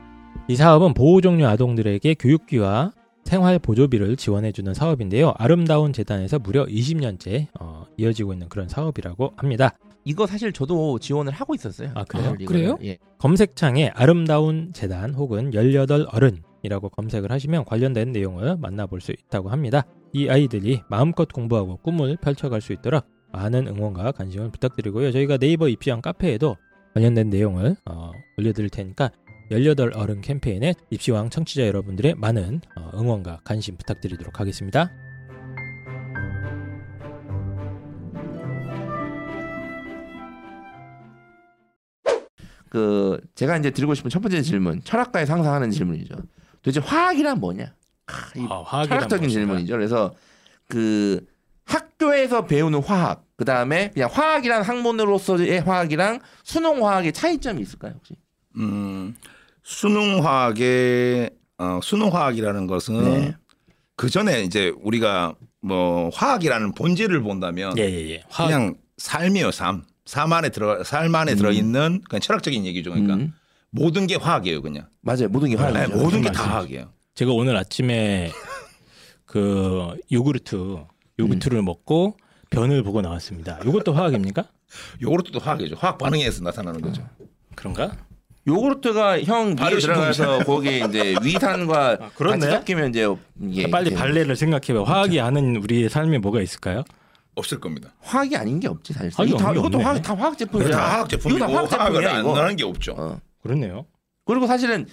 이 사업은 보호 종료 아동들에게 교육비와 생활 보조비를 지원해주는 사업인데요. 아름다운 재단에서 무려 20년째 어, 이어지고 있는 그런 사업이라고 합니다. 이거 사실 저도 지원을 하고 있었어요. 아, 그래요? 이거를. 그래요? 예. 검색창에 아름다운 재단 혹은 18 어른이라고 검색을 하시면 관련된 내용을 만나볼 수 있다고 합니다. 이 아이들이 마음껏 공부하고 꿈을 펼쳐갈 수 있도록 많은 응원과 관심을 부탁드리고요. 저희가 네이버 입시왕 카페에도 관련된 내용을 어, 올려드릴 테니까 18 어른 캠페인에 입시왕 청취자 여러분들의 많은 어, 응원과 관심 부탁드리도록 하겠습니다. 그 제가 이제 드리고 싶은 첫 번째 질문, 철학가에 상상하는 질문이죠. 도대체 화학이란 뭐냐? 아, 이 철학적인 질문이죠. 그래서 그 학교에서 배우는 화학, 그 다음에 그냥 화학이란 학문으로서의 화학이랑 수능 화학의 차이점이 있을까요 혹시? 음, 수능화학의 어, 수능화학이라는 것은 네. 그 전에 이제 우리가 뭐 화학이라는 본질을 본다면 예 예예. 화학 그냥 삶이요 삶. 삶 안에 들어 삶 안에 들어 있는 그냥 철학적인 얘기죠. 그러니까 음, 모든 게 화학이에요, 그냥. 맞아요. 모든 게 화학이죠. 네, 모든 게. 다 화학이에요. 제가 오늘 아침에 그 요구르트 요구르트를 먹고 변을 보고 나왔습니다. 이것도 화학입니까? 요거트도 화학이죠. 화학 반응에서 나타나는 거죠. 그런가? 요구르트가 형 위에. 들어가서 거기에 이제 위산과 아. 같이 섞이면 이제 이게 빨리 이제 발레를 생각해봐. 화학이 아는 우리의 삶에 뭐가 있을까요? 없을 겁니다. 화학이 아닌 게 없지 사실. 화학이 다, 이것도 없네. 화학 다 화학 제품이야. 다 화학 제품이고 다 화학 화학을 제품이야 안. 나는 게 없죠. 어. 그렇네요. 그리고 사실은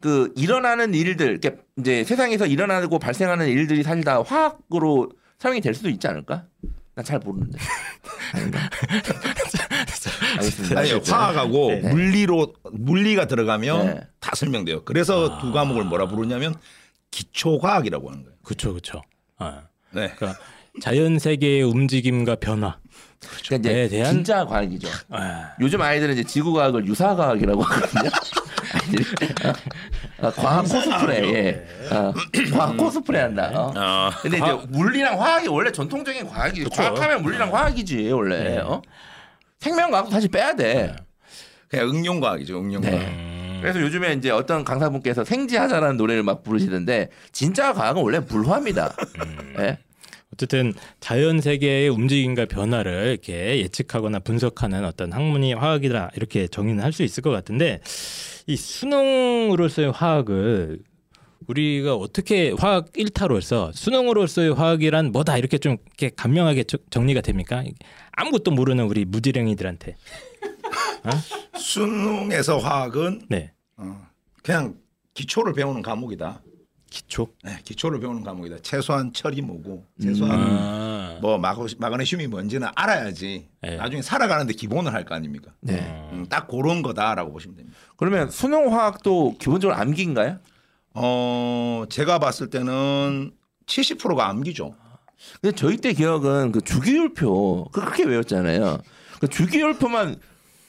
그 일어나는 일들, 이렇게 이제 세상에서 일어나고 발생하는 일들이 사실 다 화학으로 사용이 될 수도 있지 않을까? 난 잘 모르는데. 알겠습니다. 아니. 화학하고 네. 물리로 물리가 들어가면 네. 다 설명돼요. 그래서 두 과목을 뭐라 부르냐면 기초과학이라고 하는 거예요. 그렇죠, 그렇죠. 아, 네. 그러니까 자연 세계의 움직임과 변화. 그러니까 이제 에 대한- 진짜 과학이죠. 아, 요즘 아이들은 이제 지구과학을 유사과학이라고 하거든요. 어, 어, 과학 코스프레, 예. 어, 과학 코스프레 한다. 어. 아, 근데 이제 물리랑 화학이 원래 전통적인 과학이죠. 과학하면 물리랑 화학이지 원래. 네. 어? 생명과학도 사실 빼야 돼. 그냥 응용과학이죠. 응용과학. 네. 음, 그래서 요즘에 이제 어떤 강사분께서 생지하자라는 노래를 막 부르시던데 진짜 과학은 원래 불화입니다. 예? 어쨌든 자연 세계의 움직임과 변화를 이렇게 예측하거나 분석하는 어떤 학문이 화학이다 이렇게 정의는 할 수 있을 것 같은데 이 수능으로서의 화학을 우리가 어떻게 화학 1타로서 수능으로서의 화학이란 뭐다 이렇게 좀 이렇게 간명하게 저- 정리가 됩니까? 아무것도 모르는 우리 무지랭이들한테. 수능에서 화학은 네. 어, 그냥 기초를 배우는 과목이다. 기초. 네, 기초를 배우는 과목이다. 최소한 철이 뭐고, 최소한 아. 뭐 마그, 마그네슘이 뭔지는 알아야지. 네. 나중에 살아가는데 기본을 할 거 아닙니까? 네. 음, 딱 그런 거다라고 보시면 됩니다. 그러면 수능 화학도 기본적으로 암기인가요? 어, 제가 봤을 때는 70%가 암기죠. 근데 저희 때 기억은 그 주기율표 그렇게 외웠잖아요. 그 주기율표만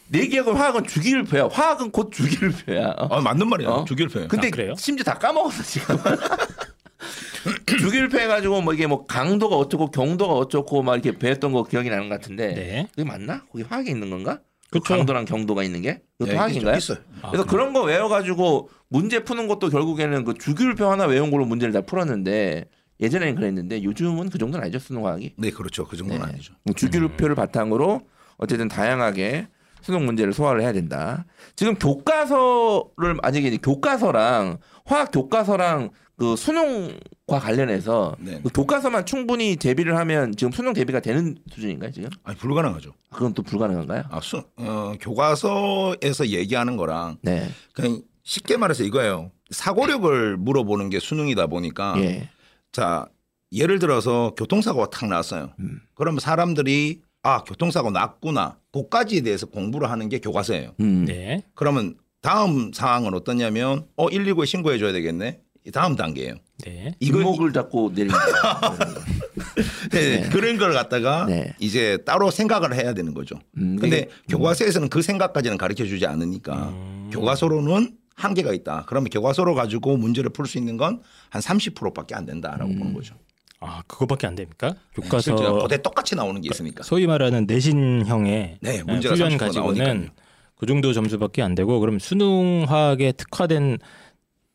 내 기억은 화학은 주기율표야. 화학은 곧 주기율표야. 어? 아, 맞는 말이야. 어? 주기율표예요. 근데 아, 그래요? 심지어 다 까먹었어 지금. 주기율표 해가지고 뭐 이게 뭐 강도가 어쩌고 경도가 어쩌고 막 이렇게 배웠던 거 기억이 나는 것 같은데 네. 그게 맞나? 거기 화학이 있는 건가? 그 그쵸. 강도랑 경도가 있는 게? 그것도 네, 화학인가요? 있어요. 아, 그래서 그런 거 외워가지고 문제 푸는 것도 결국에는 그 주기율표 하나 외운 걸로 문제를 다 풀었는데 예전에는 그랬는데 요즘은 그 정도는 아니죠 수능 화학이. 네, 그렇죠. 그 정도는 네. 아니죠. 주기율표를 바탕으로 어쨌든 다양하게 수능 문제를 소화를 해야 된다. 지금 교과서를 만약에 이제 교과서랑 화학 교과서랑 그 수능과 관련해서 네. 그 교과서만 충분히 대비를 하면 지금 수능 대비가 되는 수준인가요 지금? 아니 불가능하죠. 그건 또 불가능한가요? 아, 수, 어, 교과서에서 얘기하는 거랑 네. 그냥 쉽게 말해서 이거예요. 사고력을 물어보는 게 수능이다 보니까 예. 자 예를 들어서 교통사고가 탁 났어요. 음. 그러면 사람들이 아 교통사고 났구나. 그까지에 대해서 공부를 하는 게 교과서예요. 음. 네. 그러면 다음 상황은 어떠냐면 어 119에 신고해 줘야 되겠네. 이 다음 단계예요. 네. 이목을 잡고 거. 네, 네. 그런 걸 갖다가 네. 이제 따로 생각을 해야 되는 거죠. 음, 근데 이게- 교과서에서는 그 생각까지는 가르쳐 주지 않으니까 교과서로는 한계가 있다. 그러면 교과서로 가지고 문제를 풀 수 있는 건 한 30%밖에 안 된다라고 보는 거죠. 아 그거밖에 안 됩니까? 교과서 고대 똑같이 나오는 게 있으니까. 소위 말하는 내신형의 네, 문제가 훈련 30% 가지고는 나오니까요. 그 정도 점수밖에 안 되고 그럼 수능화학에 특화된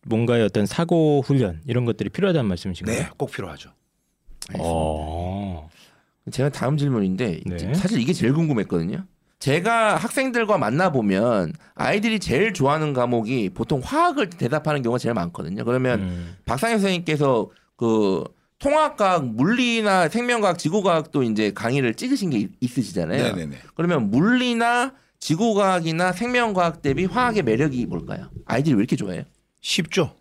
뭔가의 어떤 사고 훈련 이런 것들이 필요하다는 말씀이신가요? 네, 꼭 필요하죠. 어. 제가 다음 질문인데 네. 사실 이게 제일 궁금했거든요. 제가 학생들과 만나 보면 아이들이 제일 좋아하는 과목이 보통 화학을 대답하는 경우가 제일 많거든요. 그러면 음. 박상현 선생님께서 그 통합과학, 물리나 생명과학, 지구과학도 이제 강의를 찍으신 게 있- 있으시잖아요. 네네네. 그러면 물리나 지구과학이나 생명과학 대비 화학의 매력이 뭘까요? 아이들이 왜 이렇게 좋아해요? 쉽죠.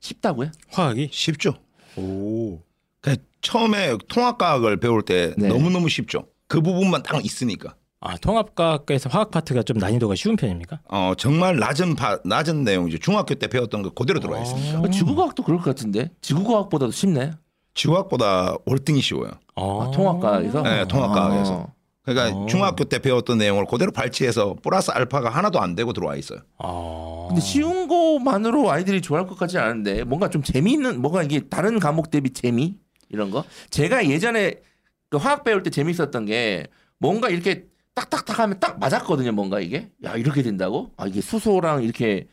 쉽다고요? 화학이 쉽죠. 오. 그냥 처음에 통합과학을 배울 때 네. 너무너무 쉽죠. 그 부분만 딱 있으니까. 아 통합과학에서 화학 파트가 좀 난이도가 쉬운 편입니까? 어, 정말 낮은 파, 낮은 내용이죠. 중학교 때 배웠던 거 그대로 들어가 있으니까. 어, 지구과학도 그럴 것 같은데 지구과학보다도 쉽나요? 지구학보다 월등히 쉬워요. 아, 아, 통합과학에서? 네, 통합과학에서. 어. 그러니까 어. 중학교 때 배웠던 내용을 그대로 발치해서 플러스 알파가 하나도 안 되고 들어와 있어요. 아. 근데 쉬운 거만으로 아이들이 좋아할 것 같지 않은데 뭔가 좀 재미있는 뭔가 이게 다른 과목 대비 재미 이런 거 제가 예전에 그 화학 배울 때 재밌었던 게 뭔가 이렇게 딱딱딱 하면 딱 맞았거든요 뭔가 이게 야 이렇게 된다고 아 이게 수소랑 이렇게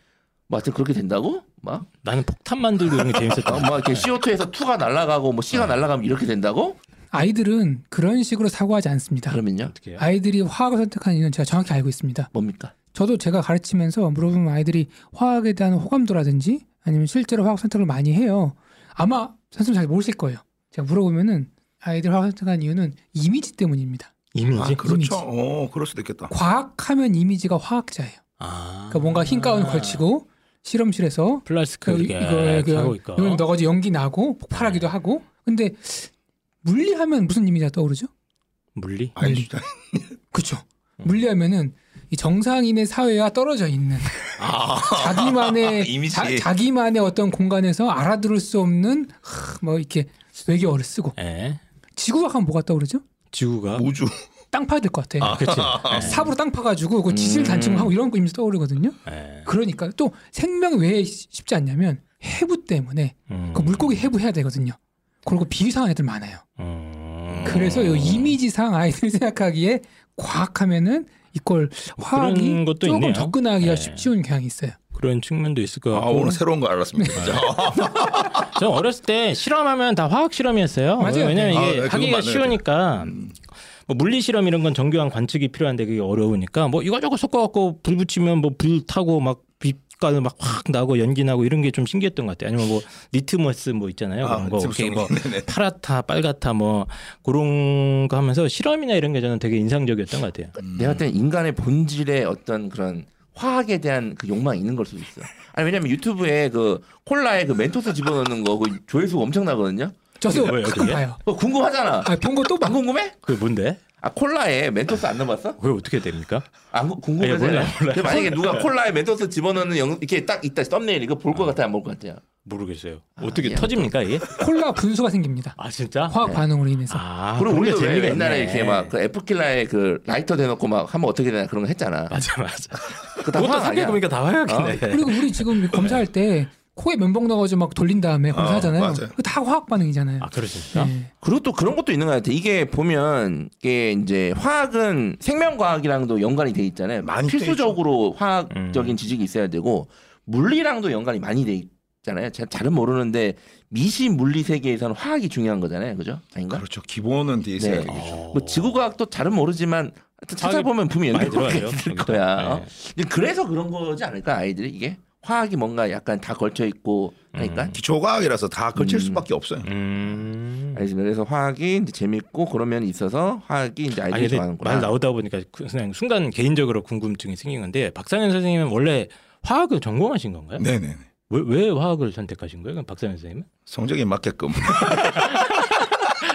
뭐 하여튼 그렇게 된다고 막 나는 폭탄 만들고 이런 게 재밌었다. 어, 막 이렇게 CO2에서 2가 날아가고 뭐 C가 날아가면 이렇게 된다고 아이들은 그런 식으로 사고하지 않습니다. 그러면요 어떻게 해요? 아이들이 화학을 선택한 이유는 제가 정확히 알고 있습니다. 뭡니까 저도 제가 가르치면서 물어보면 아이들이 화학에 대한 호감도라든지 아니면 실제로 화학 선택을 많이 해요. 아마 선생님 잘 모르실 거예요. 제가 물어보면은 아이들 화학 선택한 이유는 이미지 때문입니다. 이미지. 아, 이미지. 그렇죠. 어, 그럴 수도 있겠다. 과학하면 이미지가 화학자예요. 아. 그러니까 뭔가 흰 가운 걸치고 실험실에서 플라스틱 그 이렇게 이거 하고 이거 있고. 이거 너가지 연기 나고 폭발하기도 하고 근데 물리하면 무슨 이미지가 떠오르죠? 물리? 아인슈타인. 그렇죠. 음. 물리하면은 이 정상인의 사회와 떨어져 있는 자기만의 이미지. 자, 기만의 어떤 공간에서 알아들을 수 없는 하, 뭐 이렇게 외계어를 쓰고 예. 지구과학 하면 뭐가 떠오르죠? 지구가 우주. 땅 파야 될 것 같아. 그렇지. 삽으로 땅 파가지고 그 지질 단층하고 이런 거 이미지 떠오르거든요. 예. 그러니까 또 생명 왜 쉽지 않냐면 해부 때문에 음. 그 물고기 해부해야 되거든요. 그리고 비위상한 애들 많아요. 음. 그래서 이 이미지상 아이들이 생각하기에 과학하면은 이걸 화학이 그런 것도 조금 있네요. 접근하기가 네. 쉽- 쉬운 경향이 있어요. 그런 측면도 있을 것 아, 같고. 오늘 새로운 거 알았습니다. 진짜. 저 어렸을 때 실험하면 다 화학 실험이었어요. 맞아요. 왜냐면 아, 이게 네, 그건 하기가 맞아요. 쉬우니까. 뭐 물리 실험 이런 건 정교한 관측이 필요한데 그게 어려우니까 뭐 이거저거 섞어갖고 불 붙이면 뭐 불 타고 막 빛깔 막 확 나고 연기 나고 이런 게 좀 신기했던 것 같아요. 아니면 뭐 리트머스 뭐 있잖아요. 아, 그런 거 이렇게 뭐 네네. 파랗다 빨갛다 뭐 그런 거 하면서 실험이나 이런 게 저는 되게 인상적이었던 것 같아요. 내가 볼 때는 인간의 본질의 어떤 그런 화학에 대한 그 욕망이 있는 걸 수도 있어. 아니 왜냐면 유튜브에 그 콜라에 그 멘토스 집어넣는 거 그 조회수가 엄청나거든요. 저도 뭐예요, 가끔 그게? 봐요. 그거 궁금하잖아. 아, 본거 또 봐. 안 궁금해? 그게 뭔데? 아 콜라에 멘토스 안 넣어봤어? 그게 어떻게 됩니까? 안 구- 궁금해서. 아니, 몰라요, 몰라요. 근데 만약에 누가 콜라에 멘토스 집어넣는 영 이렇게 딱 있다 썸네일 이거 볼 것 같아 안 볼 것 같아요. 모르겠어요. 어떻게 아니야. 터집니까 이게? 콜라 분수가 생깁니다. 아 진짜? 화학 반응으로 인해서. 아 그리고 그런 게 우리도 왜 재미가 옛날에 있네. 이렇게 막그 애플킬라에 그 라이터 대놓고 막 하면 어떻게 되나 그런 거 했잖아. 맞아 맞아. 그다 그것도 화학 아니야? 생각해보니까 다 화학이네. 그리고 우리 지금 검사할 때 코에 면봉 넣어가지고 막 돌린 다음에 검사 하잖아요. 맞아요. 그거 다 화학 반응이잖아요. 아 그러십니까? 네. 그리고 또 그런 것도 있는 것 같아. 이게 보면 이게 이제 화학은 생명과학이랑도 연관이 돼 있잖아요. 많이 돼 필수적으로 화학적인 음. 지식이 있어야 되고 물리랑도 연관이 많이 돼 잖아요. 잘- 잘은 모르는데 미시 물리 세계에서는 화학이 중요한 거잖아요. 그죠? 아닌가? 그렇죠. 기본은 돼 있어야 네. 되겠죠. 뭐 지구과학도 잘은 모르지만 찾아보면 분명히 거기도. 거야. 어? 네. 그래서 그런 거지 않을까 아이들이 이게 화학이 뭔가 약간 다 걸쳐 있고 하니까. 기초과학이라서 다 걸칠 음. 수밖에 없어요. 음. 알겠습니다. 그래서 화학이 이제 재밌고 그런 면이 있어서 화학이 이제 아이들이 좋아하는구나. 말 나오다 보니까 그- 그냥 순간 개인적으로 궁금증이 생긴 건데 박상현 선생님은 원래 화학을 전공하신 건가요? 네네. 왜, 왜 화학을 선택하신 거예요? 박상현 선생님은? 성적에 맞게끔.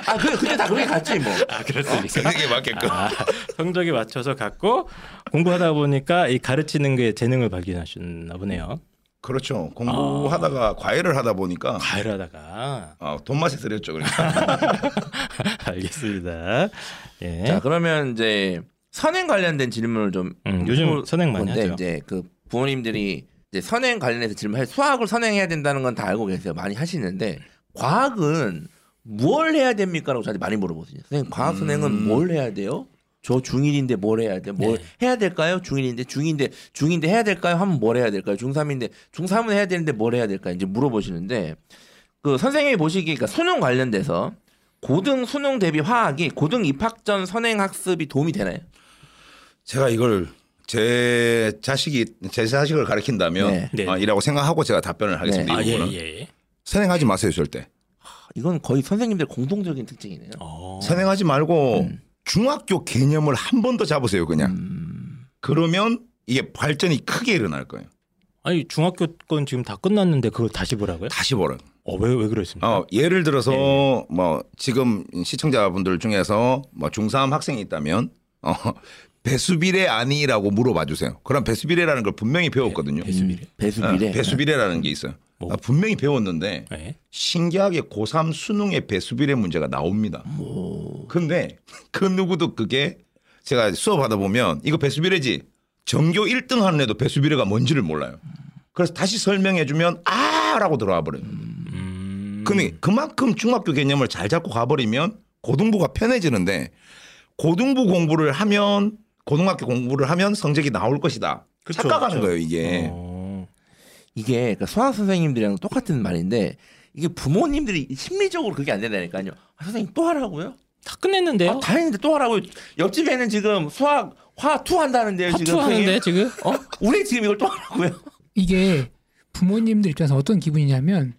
아, 그 그때 다 그렇게 갔지 뭐. 아 그렇습니까? 성적에 맞게끔. 아, 성적에 맞춰서 갔고 공부하다 보니까 이 가르치는 게 재능을 발견하셨나 보네요. 그렇죠. 공부하다가 과외를 하다 보니까 과외를 하다가 어, 돈맛에 들였죠. 그러니까. 알겠습니다. 예. 자 그러면 이제 선행 관련된 질문을 좀 음, 요즘 선행 많이 하죠. 이제 그 부모님들이 이제 선행 관련해서 질문할 수학을 선행해야 된다는 건 다 알고 계세요. 많이 하시는데 과학은 뭘 해야 됩니까라고 저한테 많이 물어보거든요. 선생님 과학 선행은 음. 뭘 해야 돼요? 저 중1인데 뭘 해야 돼? 뭘 네. 해야 될까요? 중1인데 중2인데 중2인데 해야 될까요? 하면 뭘 해야 될까요? 중3인데 중3은 해야 되는데 뭘 해야 될까요? 이제 물어보시는데 그 선생님이 보시기에 그러니까 수능 관련돼서 고등 수능 대비 화학이 고등 입학 전 선행 학습이 도움이 되나요? 제가 이걸 제 자식이 제 자식을 가르친다면 네. 네. 아, 이라고 생각하고 제가 답변을 하겠습니다. 아, 이 예, 예. 선행하지 마세요 절대. 이건 거의 선생님들 공통적인 특징이네요. 어. 선행하지 말고 음. 중학교 개념을 한 번 더 잡으세요 그냥. 음. 그러면 이게 발전이 크게 일어날 거예요. 아니 중학교 건 지금 다 끝났는데 그걸 다시 보라고요? 다시 보라. 어, 왜, 왜 그랬습니까? 어, 예를 들어서 네. 뭐 지금 시청자분들 중에서 뭐 중3 학생이 있다면 어, 배수비례 아니라고 물어봐 주세요. 그럼 배수비례라는 걸 분명히 배웠거든요. 배수비례? 음, 배수비례. 어, 배수비례라는 게 있어요. 뭐? 아, 분명히 배웠는데 네. 신기하게 고3 수능에 배수비례 문제가 나옵니다. 뭐. 근데 그 누구도 그게 제가 수업하다 보면 이거 배수비례지 전교 1등 하는 애도 배수비례가 뭔지를 몰라요. 그래서 다시 설명해 주면 아 라고 들어와 버려요. 음. 근데 그만큼 중학교 개념을 잘 잡고 가버리면 고등부가 편해지는데 고등부 공부를 하면 고등학교 공부를 하면 성적이 나올 것이다. 그쵸, 착각하는 그쵸. 거예요 이게. 어. 이게 그러니까 수학 선생님들이랑 똑같은 말인데 이게 부모님들이 심리적으로 그게 안 된다니까요. 아, 선생님 또 하라고요? 다 끝냈는데요? 아, 다 했는데 또 하라고요. 옆집에는 지금 수학 화투 한다는데요. 지금 하투하는데 선생님. 지금? 어? 우리 지금 이걸 또 하라고요? 이게 부모님들 입장에서 어떤 기분이냐면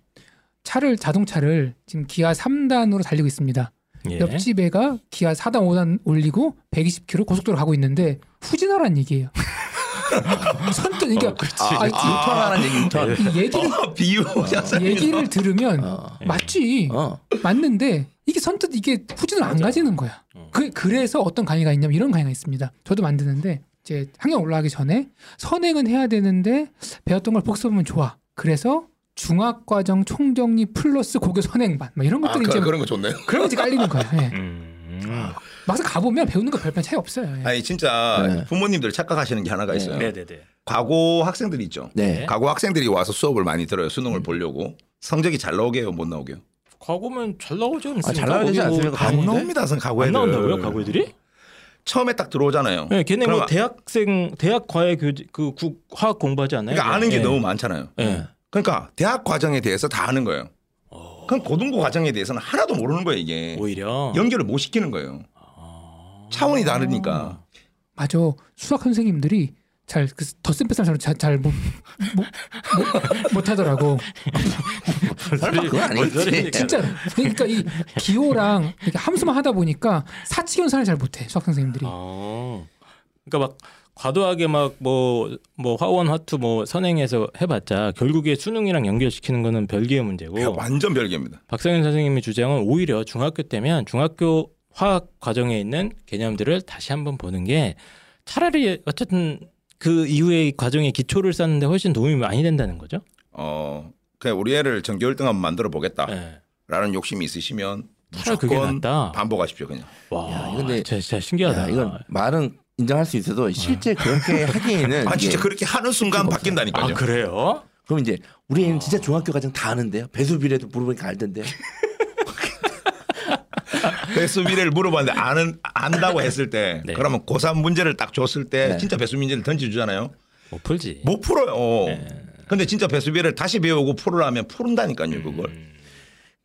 차를 자동차를 지금 기아 3단으로 달리고 있습니다. 예. 옆집 애가 기아 4단 5단 올리고 120km 고속도로 가고 있는데 후진하라는 얘기예요. 선뜻 그러니까 아, 유턴하는 얘기 유턴. 이 얘기를 어, 비유 얘기를 들으면 어. 맞지 어. 맞는데 이게 선뜻 이게 후진을 안 가지는 거야. 어. 그 그래서 어떤 강의가 있냐면 이런 강의가 있습니다. 저도 만드는데 이제 학년 올라가기 전에 선행은 해야 되는데 배웠던 걸 복습하면 좋아. 그래서 중학과정 총정리 플러스 고교 선행반 뭐 이런 아, 것들이 이제 그, 그런 거 좋네요. 그런 거 이제 깔리는 거야. 예. 음. 막상 가보면 배우는 거 별반 차이 없어요. 예. 아니 진짜 네. 부모님들 착각하시는 게 하나가 있어요. 네 네 네. 과거 학생들 있죠. 네. 과거 학생들이 와서 수업을 많이 들어요. 수능을 보려고. 성적이 잘 나오게요, 못 나오게요? 과거면 잘 나오지 않습니까? 아, 잘 나와야 되지 뭐 않습니까? 다 안? 나옵니다, 선 과거 안 애들. 나온다고요? 과거 애들이? 처음에 딱 들어오잖아요. 네, 걔네 뭐 대학생 대학 과외 교그 화학 공부하지 않나요? 그러니까 아는 게 예. 너무 많잖아요. 예. 그러니까 대학 과정에 대해서 다 아는 거예요. 어. 그럼 고등부 과정에 대해서는 하나도 모르는 거예요, 이게. 오히려 연결을 못 시키는 거예요. 아. 차원이 다르니까. 맞아. 수학 선생님들이 잘그 덧셈 빼셈 잘못 못, 못 하더라고. 설마 그건 아니겠지. 진짜. 그러니까 이 기호랑 이렇게 함수만 하다 보니까 사치 연산을 잘 못해 수학 선생님들이. 아. 그러니까 막 과도하게 막뭐뭐 화원 화투 뭐 선행해서 해봤자 결국에 수능이랑 연결시키는 거는 별개의 문제고 완전 별개입니다. 박상현 선생님의 주장은 오히려 중학교 때면 중학교 화학 과정에 있는 개념들을 다시 한번 보는 게 차라리 어쨌든 그 이후의 과정의 기초를 쌓는데 훨씬 도움이 많이 된다는 거죠. 어, 그냥 우리 애를 전교 1등 한번 만들어 보겠다라는 네. 욕심이 있으시면 차라리 그게 무조건 낫다. 반복하십시오, 그냥. 와, 야, 근데- 진짜, 진짜 신기하다. 야, 이건 말은 인정할 수 있어도 실제 그렇게 하기에는 아, 진짜 이게- 그렇게 하는 순간 아 바뀐다니까요. 그래요? 그럼 이제 우리 애는 진짜 중학교 과정 다 아는데요. 배수비례도 물어보니까 알던데요. 배수 미래를 물어봤는데 아는 안다고 했을 때 네. 그러면 고3 문제를 딱 줬을 때 네. 진짜 배수 문제를 던져주잖아요. 못 풀지. 못 풀어요. 네. 근데 진짜 배수비를 다시 배우고 풀으라면 푸른다니까요, 그걸.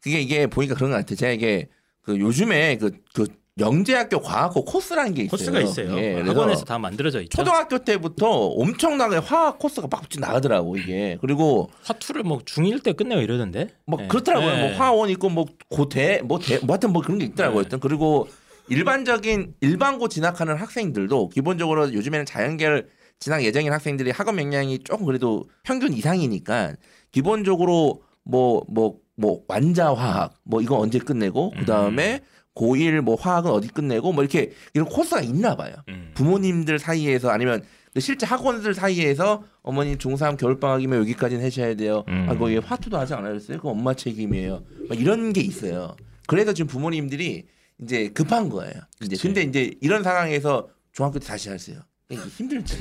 그게 이게 보니까 그런 것 같아요. 제가 이게 그 요즘에 그, 그 영재학교 과학고 코스라는 게 있어요. 코스가 있어요. 예, 학원에서 다 만들어져 있죠. 초등학교 때부터 엄청나게 화학 코스가 막 나가더라고 이게. 그리고 화투를 뭐 중1 때 끝내고 이러던데. 뭐 예. 그렇더라고요. 예. 뭐 화원 있고 뭐 고대 뭐, 대, 뭐 하여튼 뭐 그런 게 있더라고요. 네. 하여튼 그리고 일반적인 일반고 진학하는 학생들도 기본적으로 요즘에는 자연계열 진학 예정인 학생들이 학업 역량이 조금 그래도 평균 이상이니까 기본적으로 뭐뭐뭐 완자 화학 뭐 이거 언제 끝내고 그 다음에 고1 뭐 화학은 어디 끝내고 뭐 이렇게 이런 코스가 있나 봐요. 음. 부모님들 사이에서 아니면 실제 학원들 사이에서 어머니 중3 겨울방학이면 여기까지는 하셔야 돼요. 음. 아, 거기 화투도 하지 않았어요? 그거 엄마 책임이에요. 막 이런 게 있어요. 그래서 지금 부모님들이 이제 급한 거예요. 이제. 근데 이제 이런 상황에서 중학교 때 다시 하세요. 힘들지.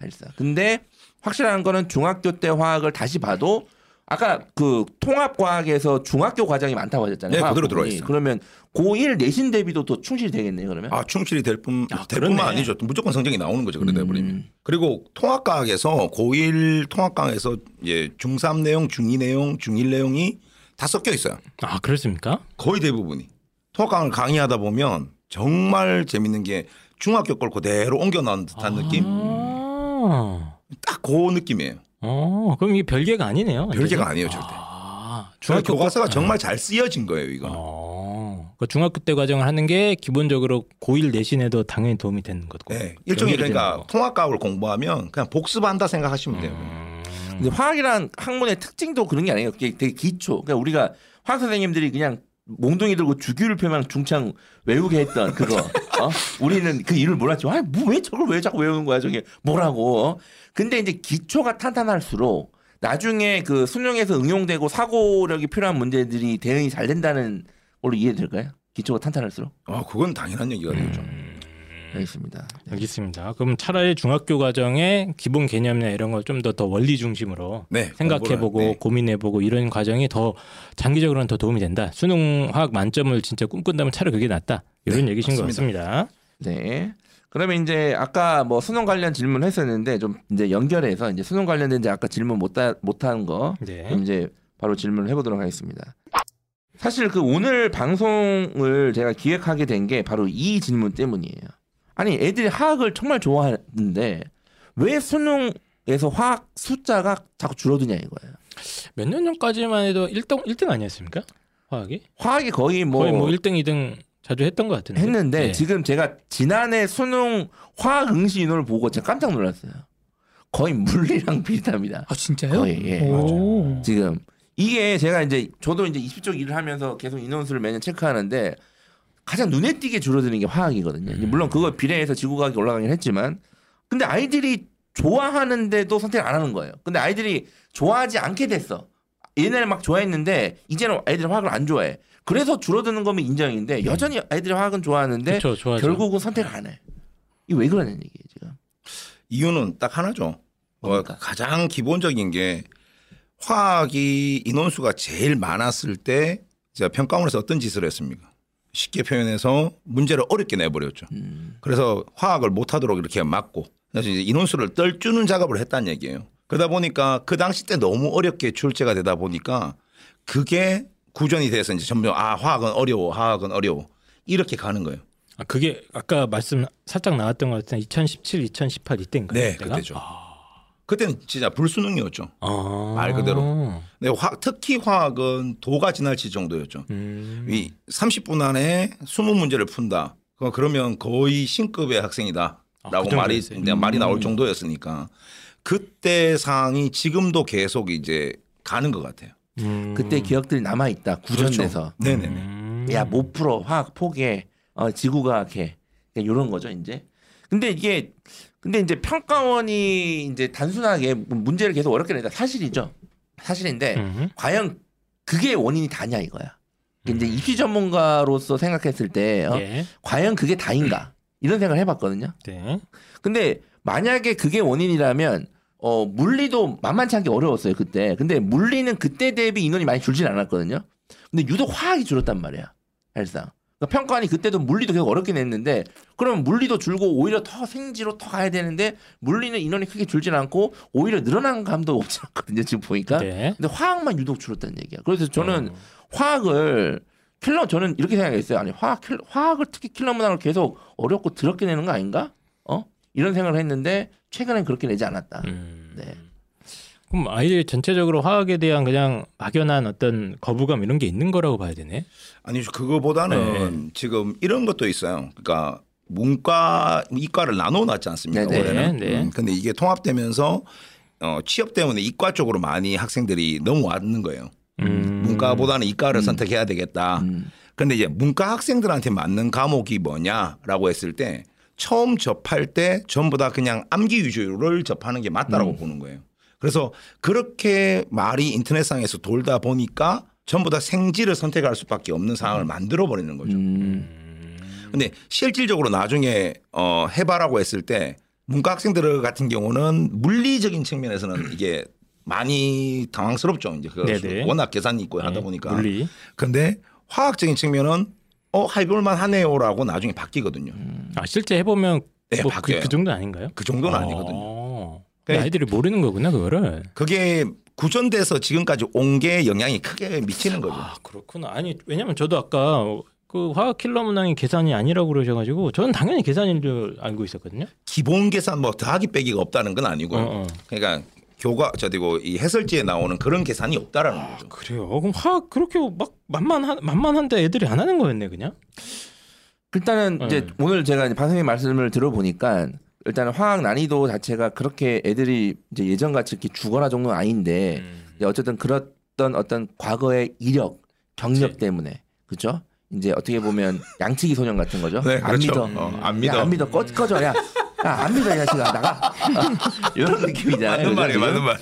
사실상. 근데 확실한 거는 중학교 때 화학을 다시 봐도 아까 그 통합과학에서 중학교 과정이 많다고 하셨잖아요. 네, 그대로 있어요. 그러면 고1 내신 대비도 더 충실히 되겠네요. 그러면. 아, 충실히 될 뿐, 아, 될 뿐만. 아니죠. 무조건 성적이 나오는 거죠. 그러다 음. 버리면. 그리고 통합과학에서 고1 통합과학에서 이제 중3 내용, 중2 내용, 중1 내용이 다 섞여 있어요. 아 그렇습니까? 거의 대부분이. 통합과학을 강의하다 보면 정말 재밌는 게 중학교 걸 그대로 옮겨 나온 듯한 느낌? 아. 딱그 느낌이에요. 어, 그럼 이게 별개가 아니네요. 별개가? 아니에요, 절대. 아, 중학교 교과서가 거- 정말 잘 쓰여진 거예요, 이거. 어, 그 중학교 때 과정을 하는 게 기본적으로 고1 내신에도 당연히 도움이 되는 거고. 네. 일종의 그러니까. 통합과학을 공부하면 그냥 복습한다 생각하시면 돼요. 음. 근데 화학이란 학문의 특징도 그런 게 아니에요. 그게 되게 기초. 그러니까 우리가 화학 선생님들이 그냥 몽둥이 들고 주기율 표명 중창 외우게 했던 그거. 어? 우리는 그 이유를 몰랐죠. 아, 뭐왜 저걸 왜 자꾸 외우는 거야, 저게 뭐라고. 어? 근데 이제 기초가 탄탄할수록 나중에 그 수능에서 응용되고 사고력이 필요한 문제들이 대응이 잘 된다는 걸로 이해될까요? 기초가 탄탄할수록. 아, 그건 당연한 얘기가 되죠. 알겠습니다. 네. 알겠습니다. 그럼 차라리 중학교 과정의 기본 개념이나 이런 걸좀더더 원리 중심으로 네. 생각해보고 네. 고민해보고 이런 과정이 더 장기적으로는 더 도움이 된다. 수능 화학 만점을 진짜 꿈꾼다면 차라리 그게 낫다. 이런 네, 얘기신 것 맞습니다. 같습니다. 네. 그러면 이제 아까 뭐 수능 관련 질문 했었는데 좀 이제 연결해서 이제 수능 관련된 이제 아까 질문 못다 못한 거 네. 이제 바로 질문을 해보도록 하겠습니다. 사실 그 오늘 방송을 제가 기획하게 된 게 바로 이 질문 때문이에요. 아니 애들이 화학을 정말 좋아하는데 왜 수능에서 화학 숫자가 자꾸 줄어드냐 이거예요. 몇 년 전까지만 해도 1등 1등 아니었습니까? 화학이? 화학이 거의 뭐 거의 뭐 1등, 2등 자주 했던 것 같은데. 했는데 네. 지금 제가 지난해 수능 화학 응시 인원을 보고 제가 깜짝 놀랐어요. 거의 물리랑 비슷합니다. 아 진짜요? 거의 예. 오. 지금 이게 제가 이제 저도 이제 입시 쪽 일을 하면서 계속 인원수를 매년 체크하는데 가장 눈에 띄게 줄어드는 게 화학이거든요. 이제 물론 그거 비례해서 지구과학이 올라가긴 했지만 근데 아이들이 좋아하는데도 선택 안 하는 거예요. 근데 아이들이 좋아하지 않게 됐어. 옛날에 막 좋아했는데 이제는 아이들이 화학을 안 좋아해. 그래서 줄어드는 거면 인정인데 여전히 아이들이 화학은 좋아하는데 좋아죠. 결국은 선택 안 해. 이게 왜 그러는 얘기예요 지금? 이유는 딱 하나죠. 어, 뭡니까? 가장 기본적인 게 화학이 인원수가 제일 많았을 때 제가 평가원에서 어떤 짓을 했습니까? 쉽게 표현해서 문제를 어렵게 내버렸죠. 음. 그래서 화학을 못하도록 이렇게 막고 그래서 이제 인원수를 떨주는 작업을 했다는 얘기예요. 그러다 보니까 그 당시 때 너무 어렵게 출제가 되다 보니까 그게 구전이 돼서 이제 점점 아 화학은 어려워, 화학은 어려워 이렇게 가는 거예요. 아, 그게 아까 말씀 살짝 나왔던 것 같은데 2017, 2018 이때인가요? 네, 그때가? 그때죠. 그때는 진짜 불수능이었죠. 아. 말 그대로. 네, 화, 특히 화학은 도가 지날지 정도였죠. 음. 이 30분 안에 20문제를 푼다. 그러면 거의 신급의 학생이다라고 아, 그 말이? 네, 말이 나올 정도였으니까 그때 상황이 지금도 계속 이제 가는 것 같아요. 음. 그때 기억들이 남아 있다 구전돼서. 그렇죠. 네네네. 음. 야못 풀어 화학 포기해 어, 지구과학해 이런 거죠 이제 근데 이게 근데 이제 평가원이 이제 단순하게 문제를 계속 어렵게 낸다. 사실이죠. 사실인데 음. 과연 그게 원인이 다냐 이거야. 이제 입시 전문가로서 생각했을 때 어, 예. 과연 그게 다인가? 이런 생각을 해봤거든요. 네. 근데 만약에 그게 원인이라면 어 물리도 만만치 않게 어려웠어요 그때. 근데 물리는 그때 대비 인원이 많이 줄진 않았거든요. 근데 유독 화학이 줄었단 말이야 사실상 그러니까 평가원이 그때도 물리도 계속 어렵게 냈는데 그러면 물리도 줄고 오히려 더 생지로 더 가야 되는데 물리는 인원이 크게 줄진 않고 오히려 늘어난 감도 없지 않거든요 지금 보니까 네. 근데 화학만 유독 줄었다는 얘기야 그래서 저는 어. 화학을 킬러 저는 이렇게 생각했어요 아니 화학 킬, 화학을 특히 킬러 문항을 계속 어렵고 더럽게 내는 거 아닌가 어 이런 생각을 했는데 최근엔 그렇게 내지 않았다 음. 네. 그럼 아이들이 전체적으로 화학에 대한 그냥 막연한 어떤 거부감 이런 게 있는 거라고 봐야 되네. 아니죠. 그거보다는 지금 이런 것도 있어요. 그러니까 문과, 이과를 나눠 놨지 않습니까? 네네. 올해는. 네. 음, 근데 이게 통합되면서 어, 취업 때문에 이과 쪽으로 많이 학생들이 넘어왔는 거예요. 음. 문과보다는 이과를 선택해야 되겠다. 음. 근데 이제 문과 학생들한테 맞는 과목이 뭐냐라고 했을 때 처음 접할 때 전부 다 그냥 암기 위주를 접하는 게 맞다라고 음. 보는 거예요. 그래서 그렇게 말이 인터넷상에서 돌다 보니까 전부 다 생지를 선택할 수밖에 없는 상황을 만들어 버리는 거죠. 음. 근데 실질적으로 나중에 어 해봐라고 했을 때 문과 학생들 같은 경우는 물리적인 측면에서는 이게 많이 당황스럽죠. 이제 그. 워낙 계산이 있고 하다 네, 보니까. 물리. 근데 화학적인 측면은 어 해볼만 하네요라고 나중에 바뀌거든요. 아 실제 해보면 네, 뭐 그, 바뀌어요. 그 정도 아닌가요? 그 정도는 아니거든요. 어. 네. 아이들이 모르는 거구나 그거를. 그게 구전돼서 지금까지 온 게 영향이 크게 미치는 거죠. 아 그렇구나. 아니 왜냐면 저도 아까 그 화학 킬러 문항이 계산이 아니라고 그러셔가지고 저는 당연히 계산인 줄 알고 있었거든요. 기본 계산 뭐 더하기 빼기가 없다는 건 아니고요. 어, 어. 그러니까 교과 저디고 이 해설지에 나오는 그런 계산이 없다라는 거죠. 그래요. 그럼 화학 그렇게 막 만만한 만만한데 애들이 안 하는 거였네 그냥. 일단은 네. 이제 오늘 제가 선생님 말씀을 들어보니까 일단은 화학 난이도 자체가 그렇게 애들이 이제 예전 같이 이렇게 죽어라 정도는 아닌데 음. 어쨌든 그랬던 어떤 과거의 이력 경력 그치. 때문에 그죠? 이제 어떻게 보면 양치기 소년 같은 거죠. 네, 안 그렇죠. 믿어. 어, 안 야, 믿어. 안 믿어. 꺼, 꺼져. 야. 야, 안 믿어, 이 자식아. 나가. 이런 느낌이잖아요. 맞는 말이에요? 맞는 말.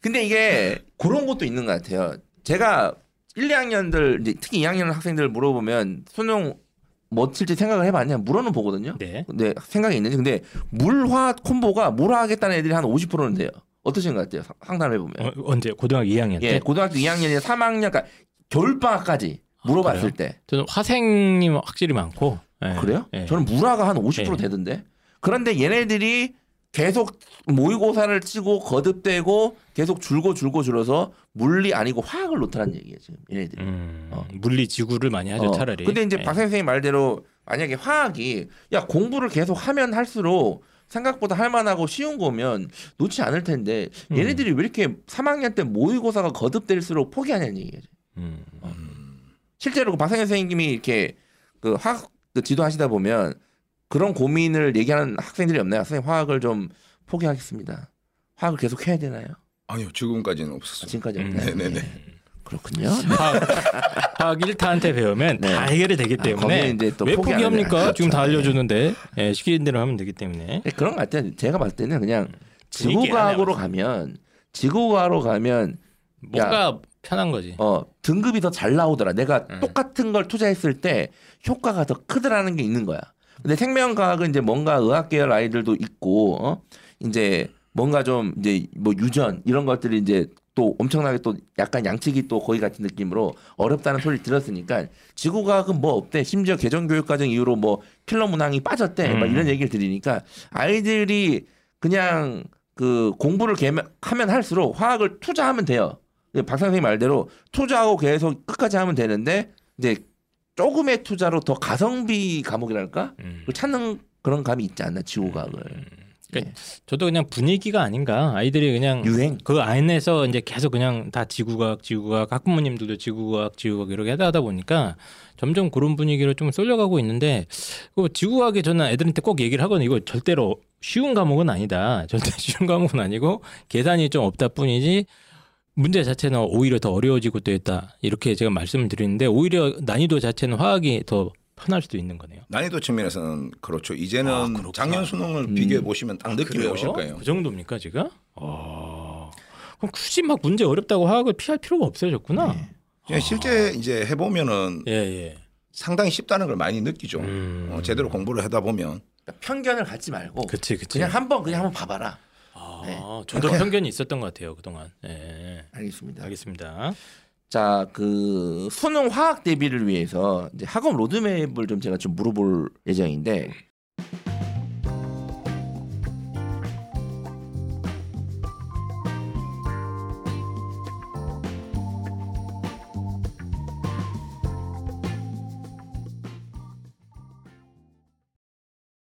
근데 이게 그런 것도 있는 것 같아요. 제가 1, 2학년들 이제 특히 2학년 학생들 물어보면 수능 뭐 칠지 생각을 해봤냐 물어는 보거든요. 네. 근데 생각이 있는지 근데 물화 콤보가 물화 하겠다는 애들이 한 50%는 돼요. 어떠신 것 같아요? 상- 상담해 보면. 어, 언제 고등학교 2학년 때? 예, 고등학교 2학년이나 3학년, 그러니까 겨울 방학 까지 물어봤을 때 저는 화생이 확실히 많고. 예. 그래요? 예. 저는 물화가 한 50% 예. 되던데. 그런데 얘네들이 계속 모의고사를 치고 거듭되고 계속 줄고 줄고 줄어서 물리 아니고 화학을 놓더라는 얘기예요 지금 얘네들이. 음, 어. 물리 지구를 많이 하죠 어. 차라리. 근데 이제 예. 박 선생님 말대로 만약에 화학이 야 공부를 계속 하면 할수록 생각보다 할만하고 쉬운 거면 놓지 않을 텐데 음. 얘네들이 왜 이렇게 3학년 때 모의고사가 거듭될수록 포기하냐는 얘기예요. 음. 실제로 그 박상현 선생님이 이렇게 그 화학 그 지도하시다 보면 그런 고민을 얘기하는 학생들이 없나요? 선생님 화학을 좀 포기하겠습니다. 화학을 계속 해야 되나요? 아니요 지금까지는 아, 없었어요. 지금까지 음, 없나요? 네네 네. 그렇군요. 화학, 화학 1타한테 배우면 네. 다 해결이 되기 아, 때문에 또왜 포기 포기합니까? 해요. 지금 다 그렇죠. 알려주는데 예, 시키는 대로 하면 되기 때문에 네, 그런 것 같아요. 제가 봤을 때는 그냥 분위기 지구과학으로 안에 가면 지구과로 가면 뭔가 편한 거지. 어 등급이 더 잘 나오더라. 내가 음. 똑같은 걸 투자했을 때 효과가 더 크더라는 게 있는 거야. 근데 생명과학은 이제 뭔가 의학 계열 아이들도 있고 어? 이제 뭔가 좀 이제 뭐 유전 이런 것들이 이제 또 엄청나게 또 약간 양치기 또 거기 같은 느낌으로 어렵다는 소리 들었으니까 지구과학은 뭐 없대. 심지어 개정교육과정 이후로 뭐 킬러 문항이 빠졌대. 막 음. 이런 얘기를 들으니까 아이들이 그냥 그 공부를 하면 할수록 화학을 투자하면 돼요. 박 선생님 말대로 투자하고 계속 끝까지 하면 되는데 이제 조금의 투자로 더 가성비 과목이랄까 음. 찾는 그런 감이 있지 않나 지구과학을 그러니까 저도 그냥 분위기가 아닌가. 아이들이 그냥 유행 그 안에서 이제 계속 그냥 다 지구과학, 지구과학, 학부모님들도 지구과학, 지구과학 이렇게 하다 하다 보니까 점점 그런 분위기로 좀 쏠려가고 있는데 그 지구과학에 저는 애들한테 꼭 얘기를 하거든요. 이거 절대로 쉬운 과목은 아니다. 절대 쉬운 과목은 아니고 계산이 좀 없다 뿐이지 문제 자체는 오히려 더 어려워지고 또 있다. 이렇게 제가 말씀을 드리는데 오히려 난이도 자체는 화학이 더 편할 수도 있는 거네요. 난이도 측면에서는 그렇죠. 이제는 아. 작년 수능을 음. 비교해 보시면 딱 느낌이 그래요? 오실 거예요. 그 정도입니까 지금? 어... 그럼 굳이 막 문제 어렵다고 화학을 피할 필요가 없어졌구나. 그냥 실제 이제 해보면은 예 예. 상당히 쉽다는 걸 많이 느끼죠. 음. 어, 제대로 공부를 하다 보면 그러니까 편견을 갖지 말고 그치 그치. 그냥 한번 그냥 한번 봐봐라 아, 네. 저도 편견이 있었던 것 같아요 그동안. 예, 예. 알겠습니다 알겠습니다. 자, 그 수능 화학 대비를 위해서 이제 학업 로드맵을 좀 제가 좀 물어볼 예정인데